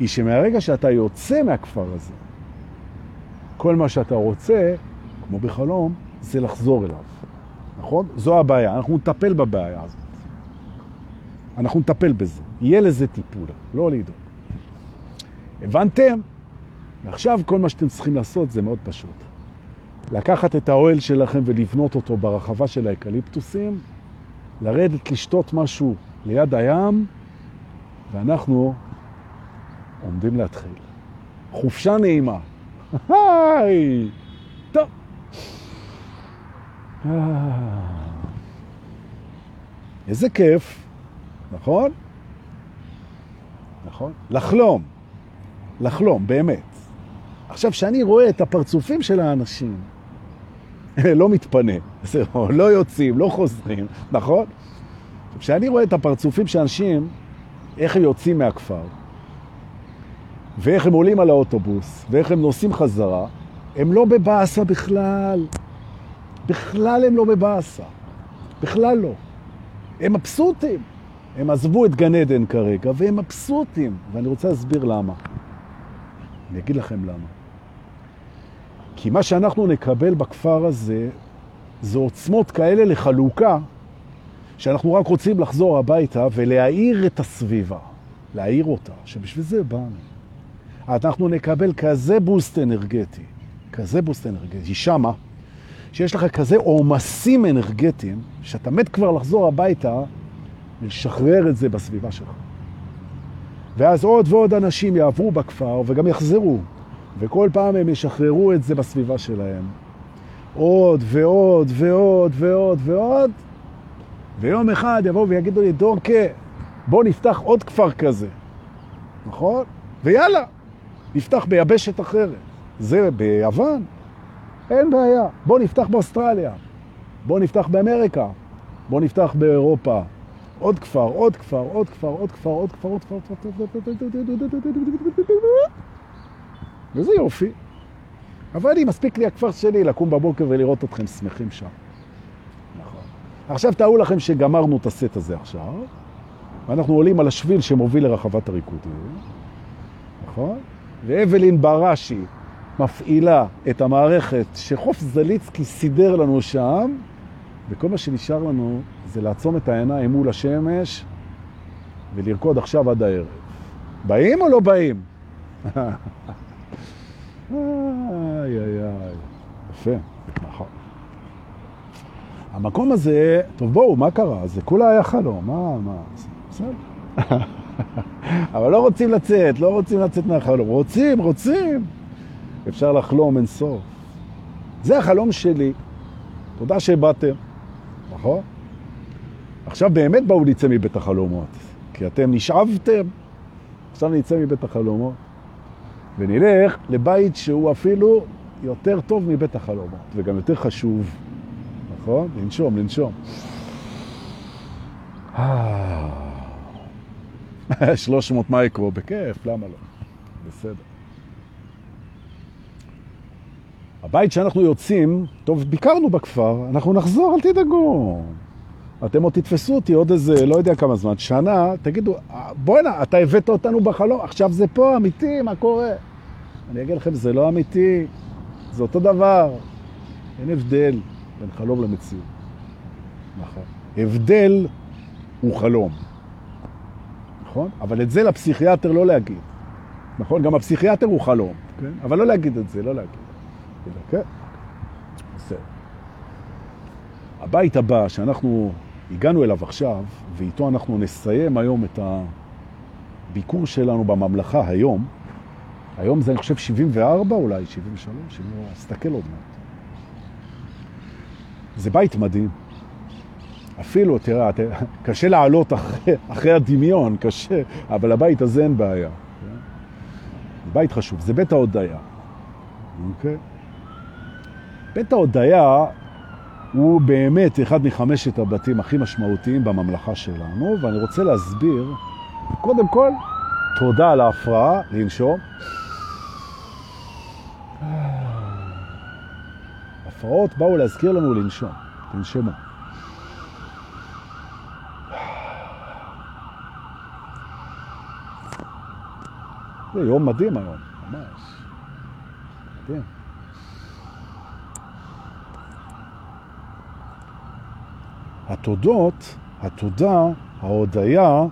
היא שמהרגע שאתה יוצא מהכפר הזה, כל מה שאתה רוצה, כמו בחלום, זה לחזור אליו. נכון? זו הבעיה, אנחנו נטפל בבעיה הזאת. אנחנו נטפל בזה. יהיה לזה טיפול, לא לדאוג. הבנתם? ועכשיו כל מה שאתם צריכים לעשות זה מאוד פשוט. לקחת את האוהל שלכם ולבנות אותו ברחבה של האקליפטוסים, לרדת לשתות משהו ליד הים, ואנחנו עומדים להתחיל. חופשה נעימה. היי! טוב. איזה כיף, נכון? נכון? לחלום. לחלום, באמת. עכשיו, כשאני רואה את הפרצופים של האנשים, (laughs) לא מתפנה, (laughs) לא יוצאים, לא חוזרים, נכון? כשאני רואה את הפרצופים של אנשים, איך הם יוצאים מהכפר, ואיך הם עולים על האוטובוס, ואיך הם נוסעים חזרה, הם לא בבאסה בכלל. בכלל הם לא בבאסה. בכלל לא. הם מבסוטים. הם עזבו את גן עדן כרגע, והם מבסוטים. ואני רוצה להסביר למה. אני אגיד לכם למה. כי מה שאנחנו נקבל בכפר הזה, זה עוצמות כאלה לחלוקה, שאנחנו רק רוצים לחזור הביתה ולהאיר את הסביבה. להאיר אותה, שבשביל זה באנו. אנחנו נקבל כזה בוסט אנרגטי, כזה בוסט אנרגטי, שמה, שיש לך כזה עומסים אנרגטיים, שאתה מת כבר לחזור הביתה ולשחרר את זה בסביבה שלך. ואז עוד ועוד אנשים יעברו בכפר וגם יחזרו, וכל פעם הם ישחררו את זה בסביבה שלהם. עוד ועוד ועוד ועוד ועוד, ויום אחד יבואו ויגידו לי, דורקה, בוא נפתח עוד כפר כזה, נכון? ויאללה, נפתח ביבשת אחרת. זה ביוון, אין בעיה. בוא נפתח באוסטרליה, בוא נפתח באמריקה, בוא נפתח באירופה. עוד כפר, עוד כפר, עוד כפר, עוד כפר, עוד כפר, עוד כפר, וזה יופי. אבל אני, מספיק לי הכפר שלי לקום בבוקר ולראות אתכם שמחים שם. נכון. עכשיו תארו לכם שגמרנו את הסט הזה עכשיו, ואנחנו עולים על השביל שמוביל לרחבת הריקודים, נכון? ואבלין בראשי מפעילה את המערכת שחוף זליצקי סידר לנו שם, וכל מה שנשאר לנו זה לעצום את העיניים מול השמש ולרקוד עכשיו עד הערב. באים או לא באים? (laughs) איי, איי, איי. יפה, נכון. המקום הזה, טוב בואו, מה קרה? זה כולה היה חלום, מה, מה, בסדר. (laughs) אבל לא רוצים לצאת, לא רוצים לצאת מהחלום. רוצים, רוצים. אפשר לחלום אין סוף. זה החלום שלי. תודה שבאתם, נכון? עכשיו באמת באו נצא מבית החלומות, כי אתם נשאבתם, עכשיו נצא מבית החלומות, ונלך לבית שהוא אפילו יותר טוב מבית החלומות, וגם יותר חשוב, נכון? לנשום, לנשום. 300 מייקרו, בכיף, למה לא? בסדר. הבית שאנחנו יוצאים, טוב, ביקרנו בכפר, אנחנו נחזור, אל תדאגו. אתם עוד תתפסו אותי עוד איזה, לא יודע כמה זמן, שנה, תגידו, בוא'נה, אתה הבאת אותנו בחלום, עכשיו זה פה, אמיתי, מה קורה? אני אגיד לכם, זה לא אמיתי, זה אותו דבר. אין הבדל בין חלום למציאות. נכון. הבדל הוא חלום. נכון? אבל את זה לפסיכיאטר לא להגיד. נכון? גם הפסיכיאטר הוא חלום, כן? אבל לא להגיד את זה, לא להגיד. כן? בסדר. הבית הבא שאנחנו הגענו אליו עכשיו, ואיתו אנחנו נסיים היום את הביקור שלנו בממלכה היום, היום זה אני חושב 74 אולי, 73, 74, תסתכל עוד מעט. זה בית מדהים. אפילו, תראה, קשה לעלות אחרי, אחרי הדמיון, קשה, אבל הבית הזה אין בעיה. זה בית חשוב, זה בית ההודיה. אוקיי? בית ההודיה הוא באמת אחד מחמשת הבתים הכי משמעותיים בממלכה שלנו, ואני רוצה להסביר, קודם כל, תודה על ההפרעה, לנשום. הפרעות באו להזכיר לנו לנשום, תנשמו. זה יום מדהים היום, ממש. מדהים. התודות, התודה, ההודיה,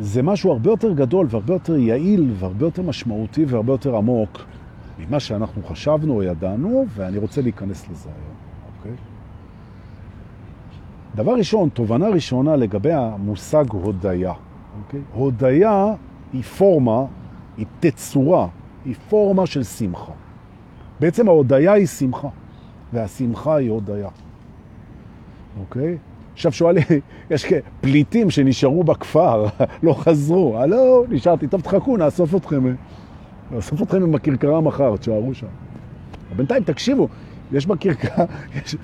זה משהו הרבה יותר גדול והרבה יותר יעיל והרבה יותר משמעותי והרבה יותר עמוק ממה שאנחנו חשבנו או ידענו, ואני רוצה להיכנס לזה היום, אוקיי? דבר ראשון, תובנה ראשונה לגבי המושג הודיה, אוקיי? הודיה היא פורמה, היא תצורה, היא פורמה של שמחה. בעצם ההודיה היא שמחה, והשמחה היא הודיה. אוקיי? עכשיו שואלים, (laughs) יש פליטים שנשארו בכפר, (laughs) לא חזרו, הלו, נשארתי, טוב תחכו, נאסוף אתכם, נאסוף אתכם עם הכרכרה מחר, תשארו שם. בינתיים, תקשיבו, יש בכרכרה, (laughs) יש,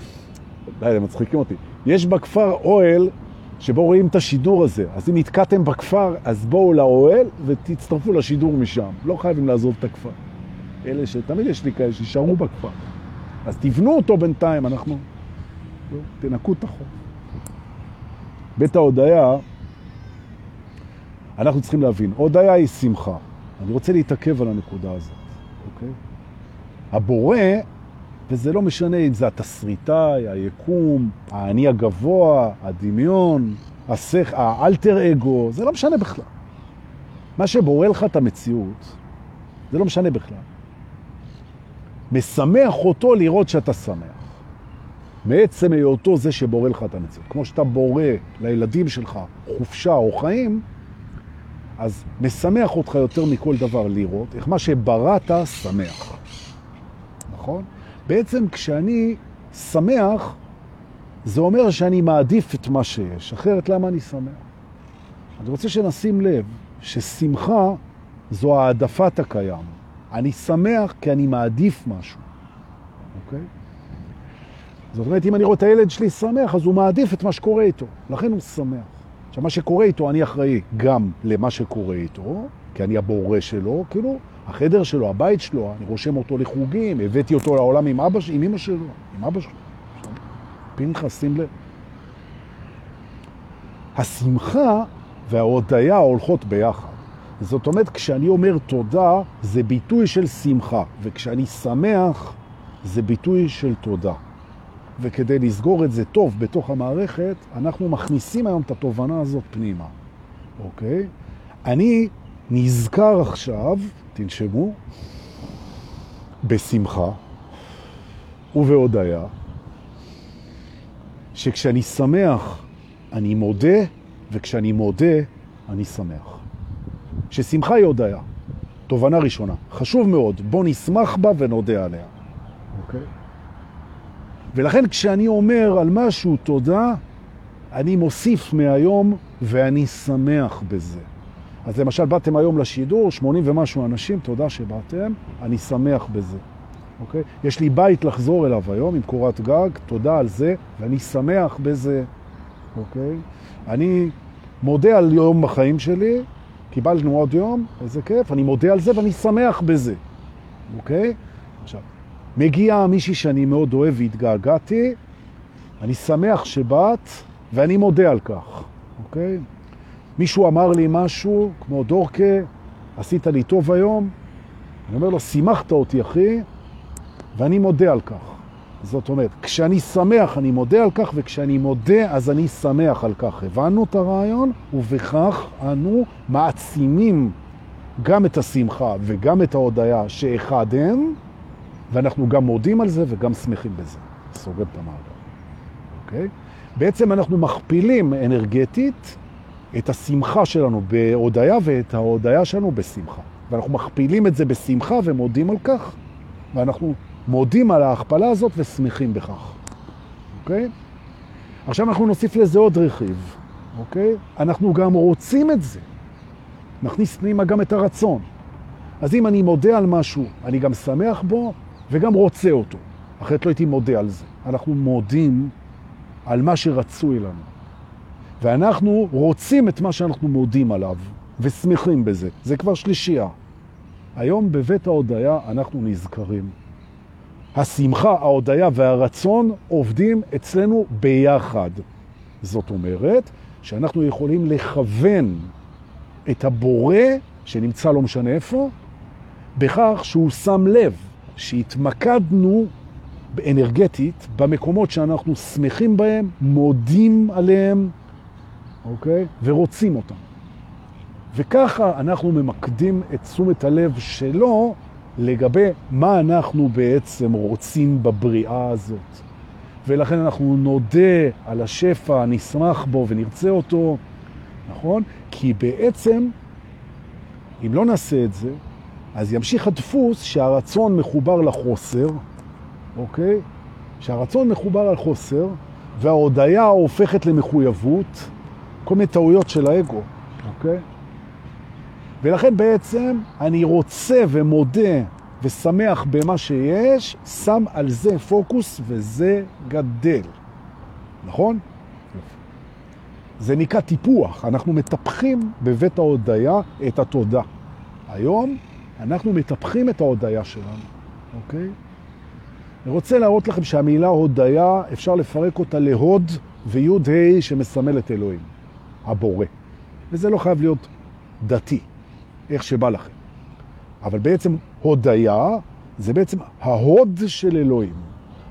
די, הם מצחיקים אותי, יש בכפר אוהל שבו רואים את השידור הזה, אז אם נתקעתם בכפר, אז בואו לאוהל ותצטרפו לשידור משם, לא חייבים לעזוב את הכפר. אלה שתמיד יש לי כאלה שישארו בכפר. אז תבנו אותו בינתיים, אנחנו... תנקו את החור. בית ההודיה, אנחנו צריכים להבין, הודיה היא שמחה. אני רוצה להתעכב על הנקודה הזאת, אוקיי? הבורא, וזה לא משנה אם זה התסריטאי, היקום, האני הגבוה, הדמיון, השך, האלטר אגו, זה לא משנה בכלל. מה שבורא לך את המציאות, זה לא משנה בכלל. משמח אותו לראות שאתה שמח. מעצם היותו זה שבורא לך את המציאות. כמו שאתה בורא לילדים שלך חופשה או חיים, אז משמח אותך יותר מכל דבר לראות איך מה שבראת שמח. נכון? בעצם כשאני שמח, זה אומר שאני מעדיף את מה שיש, אחרת למה אני שמח? אני רוצה שנשים לב ששמחה זו העדפת הקיים. אני שמח כי אני מעדיף משהו, אוקיי? זאת אומרת, אם אני רואה את הילד שלי שמח, אז הוא מעדיף את מה שקורה איתו. לכן הוא שמח. עכשיו, מה שקורה איתו, אני אחראי גם למה שקורה איתו, כי אני הבורא שלו, כאילו, החדר שלו, הבית שלו, אני רושם אותו לחוגים, הבאתי אותו לעולם עם אבא, עם אמא שלו, עם אבא שלו. פנחס, שים לב. השמחה וההודיה הולכות ביחד. זאת אומרת, כשאני אומר תודה, זה ביטוי של שמחה, וכשאני שמח, זה ביטוי של תודה. וכדי לסגור את זה טוב בתוך המערכת, אנחנו מכניסים היום את התובנה הזאת פנימה, אוקיי? אני נזכר עכשיו, תנשמו, בשמחה ובהודיה, שכשאני שמח אני מודה, וכשאני מודה אני שמח. ששמחה היא הודיה. תובנה ראשונה. חשוב מאוד, בוא נשמח בה ונודה עליה. ולכן כשאני אומר על משהו תודה, אני מוסיף מהיום ואני שמח בזה. אז למשל, באתם היום לשידור, 80 ומשהו אנשים, תודה שבאתם, אני שמח בזה. אוקיי? יש לי בית לחזור אליו היום עם קורת גג, תודה על זה, ואני שמח בזה. אוקיי? אני מודה על יום בחיים שלי, קיבלנו עוד יום, איזה כיף, אני מודה על זה ואני שמח בזה. אוקיי? מגיעה מישהי שאני מאוד אוהב והתגעגעתי, אני שמח שבאת ואני מודה על כך, אוקיי? מישהו אמר לי משהו, כמו דורקה, עשית לי טוב היום, אני אומר לו, שימחת אותי אחי, ואני מודה על כך. זאת אומרת, כשאני שמח אני מודה על כך, וכשאני מודה אז אני שמח על כך. הבנו את הרעיון, ובכך אנו מעצימים גם את השמחה וגם את ההודעה שאחד הם, ואנחנו גם מודים על זה וגם שמחים בזה. סוגר את המעגל. אוקיי? בעצם אנחנו מכפילים אנרגטית את השמחה שלנו בהודעה ואת ההודעה שלנו בשמחה. ואנחנו מכפילים את זה בשמחה ומודים על כך, ואנחנו מודים על ההכפלה הזאת ושמחים בכך. אוקיי? עכשיו אנחנו נוסיף לזה עוד רכיב, אוקיי? אנחנו גם רוצים את זה. נכניס פנימה גם את הרצון. אז אם אני מודה על משהו, אני גם שמח בו וגם רוצה אותו. אחרת לא הייתי מודה על זה. אנחנו מודים על מה שרצוי לנו. ואנחנו רוצים את מה שאנחנו מודים עליו ושמחים בזה. זה כבר שלישייה. היום בבית ההודיה אנחנו נזכרים. השמחה, ההודיה והרצון עובדים אצלנו ביחד. זאת אומרת שאנחנו יכולים לכוון את הבורא, שנמצא לא משנה איפה, בכך שהוא שם לב שהתמקדנו אנרגטית במקומות שאנחנו שמחים בהם, מודים עליהם, אוקיי? ורוצים אותם. וככה אנחנו ממקדים את תשומת הלב שלו לגבי מה אנחנו בעצם רוצים בבריאה הזאת. ולכן אנחנו נודה על השפע, נשמח בו ונרצה אותו, נכון? כי בעצם, אם לא נעשה את זה, אז ימשיך הדפוס שהרצון מחובר לחוסר, אוקיי? שהרצון מחובר על חוסר, וההודעה הופכת למחויבות, כל מיני טעויות של האגו, אוקיי? ולכן בעצם אני רוצה ומודה ושמח במה שיש, שם על זה פוקוס וזה גדל. נכון? זה נקרא טיפוח. אנחנו מטפחים בבית ההודיה את התודה. היום אנחנו מטפחים את ההודיה שלנו, אוקיי? אני רוצה להראות לכם שהמילה הודיה, אפשר לפרק אותה להוד ויוד ה' שמסמל את אלוהים, הבורא. וזה לא חייב להיות דתי, איך שבא לכם. אבל בעצם הודיה זה בעצם ההוד של אלוהים.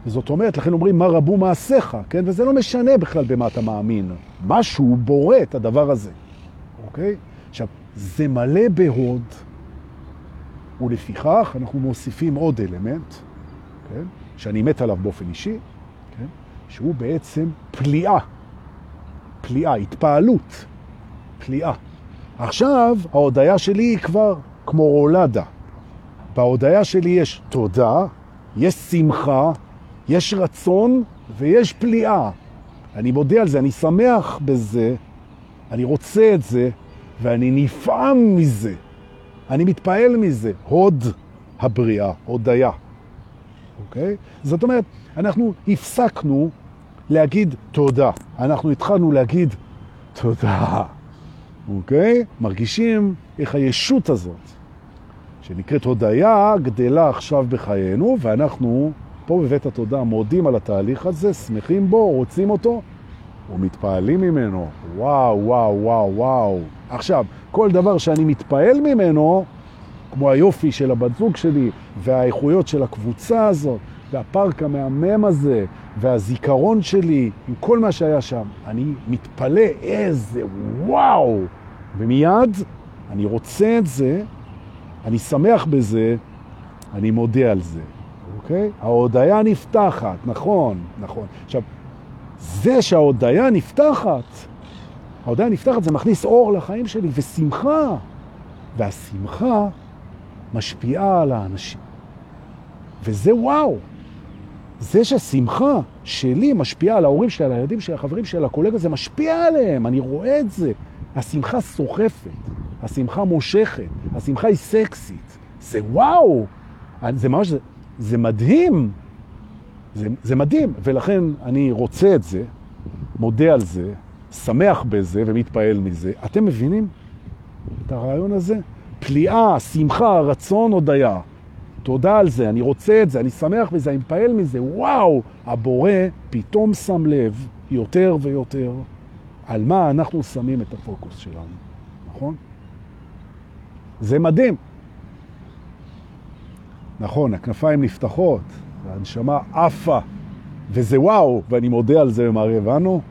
זאת אומרת, לכן אומרים מה רבו מעשיך, כן? וזה לא משנה בכלל במה אתה מאמין. משהו בורא את הדבר הזה, אוקיי? עכשיו, זה מלא בהוד, ולפיכך אנחנו מוסיפים עוד אלמנט, כן? שאני מת עליו באופן אישי, כן? שהוא בעצם פליאה, פליאה, התפעלות, פליאה. עכשיו, ההודעה שלי היא כבר כמו רולדה. בהודעה שלי יש תודה, יש שמחה, יש רצון ויש פליאה. אני מודה על זה, אני שמח בזה, אני רוצה את זה, ואני נפעם מזה. אני מתפעל מזה. הוד הבריאה, הודיה. אוקיי? זאת אומרת, אנחנו הפסקנו להגיד תודה. אנחנו התחלנו להגיד תודה. אוקיי? מרגישים איך הישות הזאת, שנקראת הודיה, גדלה עכשיו בחיינו, ואנחנו פה בבית התודה מודים על התהליך הזה, שמחים בו, רוצים אותו, ומתפעלים ממנו. וואו, וואו, וואו, וואו. עכשיו, כל דבר שאני מתפעל ממנו, כמו היופי של הבת זוג שלי, והאיכויות של הקבוצה הזאת, והפארק המהמם הזה, והזיכרון שלי, עם כל מה שהיה שם, אני מתפלא איזה וואו! ומיד אני רוצה את זה, אני שמח בזה, אני מודה על זה, אוקיי? ההודיה נפתחת, נכון, נכון. עכשיו, זה שההודיה נפתחת, ההודיה נפתחת זה מכניס אור לחיים שלי ושמחה, והשמחה משפיעה על האנשים. וזה וואו. זה ששמחה שלי משפיעה על ההורים שלי, על הילדים שלי, החברים שלי, על הקולגה, זה משפיע עליהם, אני רואה את זה. השמחה סוחפת, השמחה מושכת, השמחה היא סקסית. זה וואו, זה ממש, זה, זה מדהים. זה, זה מדהים, ולכן אני רוצה את זה, מודה על זה, שמח בזה ומתפעל מזה. אתם מבינים את הרעיון הזה? פליאה, שמחה, רצון, הודיה. תודה על זה, אני רוצה את זה, אני שמח בזה, אני מפעל מזה, וואו, הבורא פתאום שם לב יותר ויותר על מה אנחנו שמים את הפוקוס שלנו, נכון? זה מדהים. נכון, הכנפיים נפתחות, והנשמה עפה, וזה וואו, ואני מודה על זה ומראה, הבנו?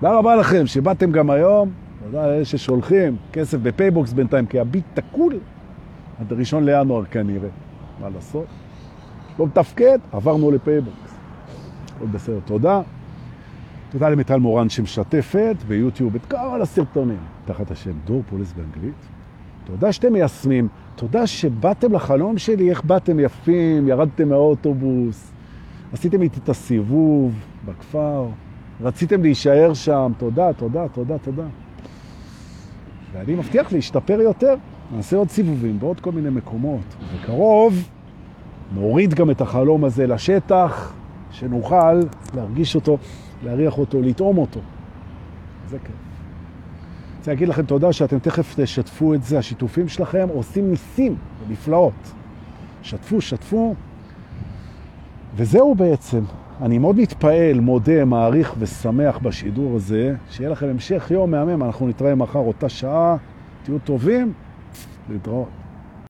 תודה רבה לכם שבאתם גם היום, תודה לאלה ששולחים כסף ב PayBox בינתיים, כי הביט תקול עד הראשון לינואר כנראה. מה לעשות? לא מתפקד, עברנו ל PayBox. עוד בסדר, תודה. תודה למיטל מורן שמשתפת ביוטיוב את כל הסרטונים תחת השם דור פולס באנגלית. תודה שאתם מיישמים, תודה שבאתם לחלום שלי, איך באתם יפים, ירדתם מהאוטובוס, עשיתם איתי את הסיבוב בכפר, רציתם להישאר שם, תודה, תודה, תודה, תודה. ואני מבטיח להשתפר יותר, נעשה עוד סיבובים בעוד כל מיני מקומות. בקרוב נוריד גם את החלום הזה לשטח, שנוכל להרגיש אותו, להריח אותו, לטעום אותו. זה כיף. רוצה להגיד לכם תודה שאתם תכף תשתפו את זה, השיתופים שלכם עושים ניסים ונפלאות. שתפו, שתפו. וזהו בעצם. אני מאוד מתפעל, מודה, מעריך ושמח בשידור הזה. שיהיה לכם המשך יום מהמם, אנחנו נתראה מחר אותה שעה. תהיו טובים, להתראות.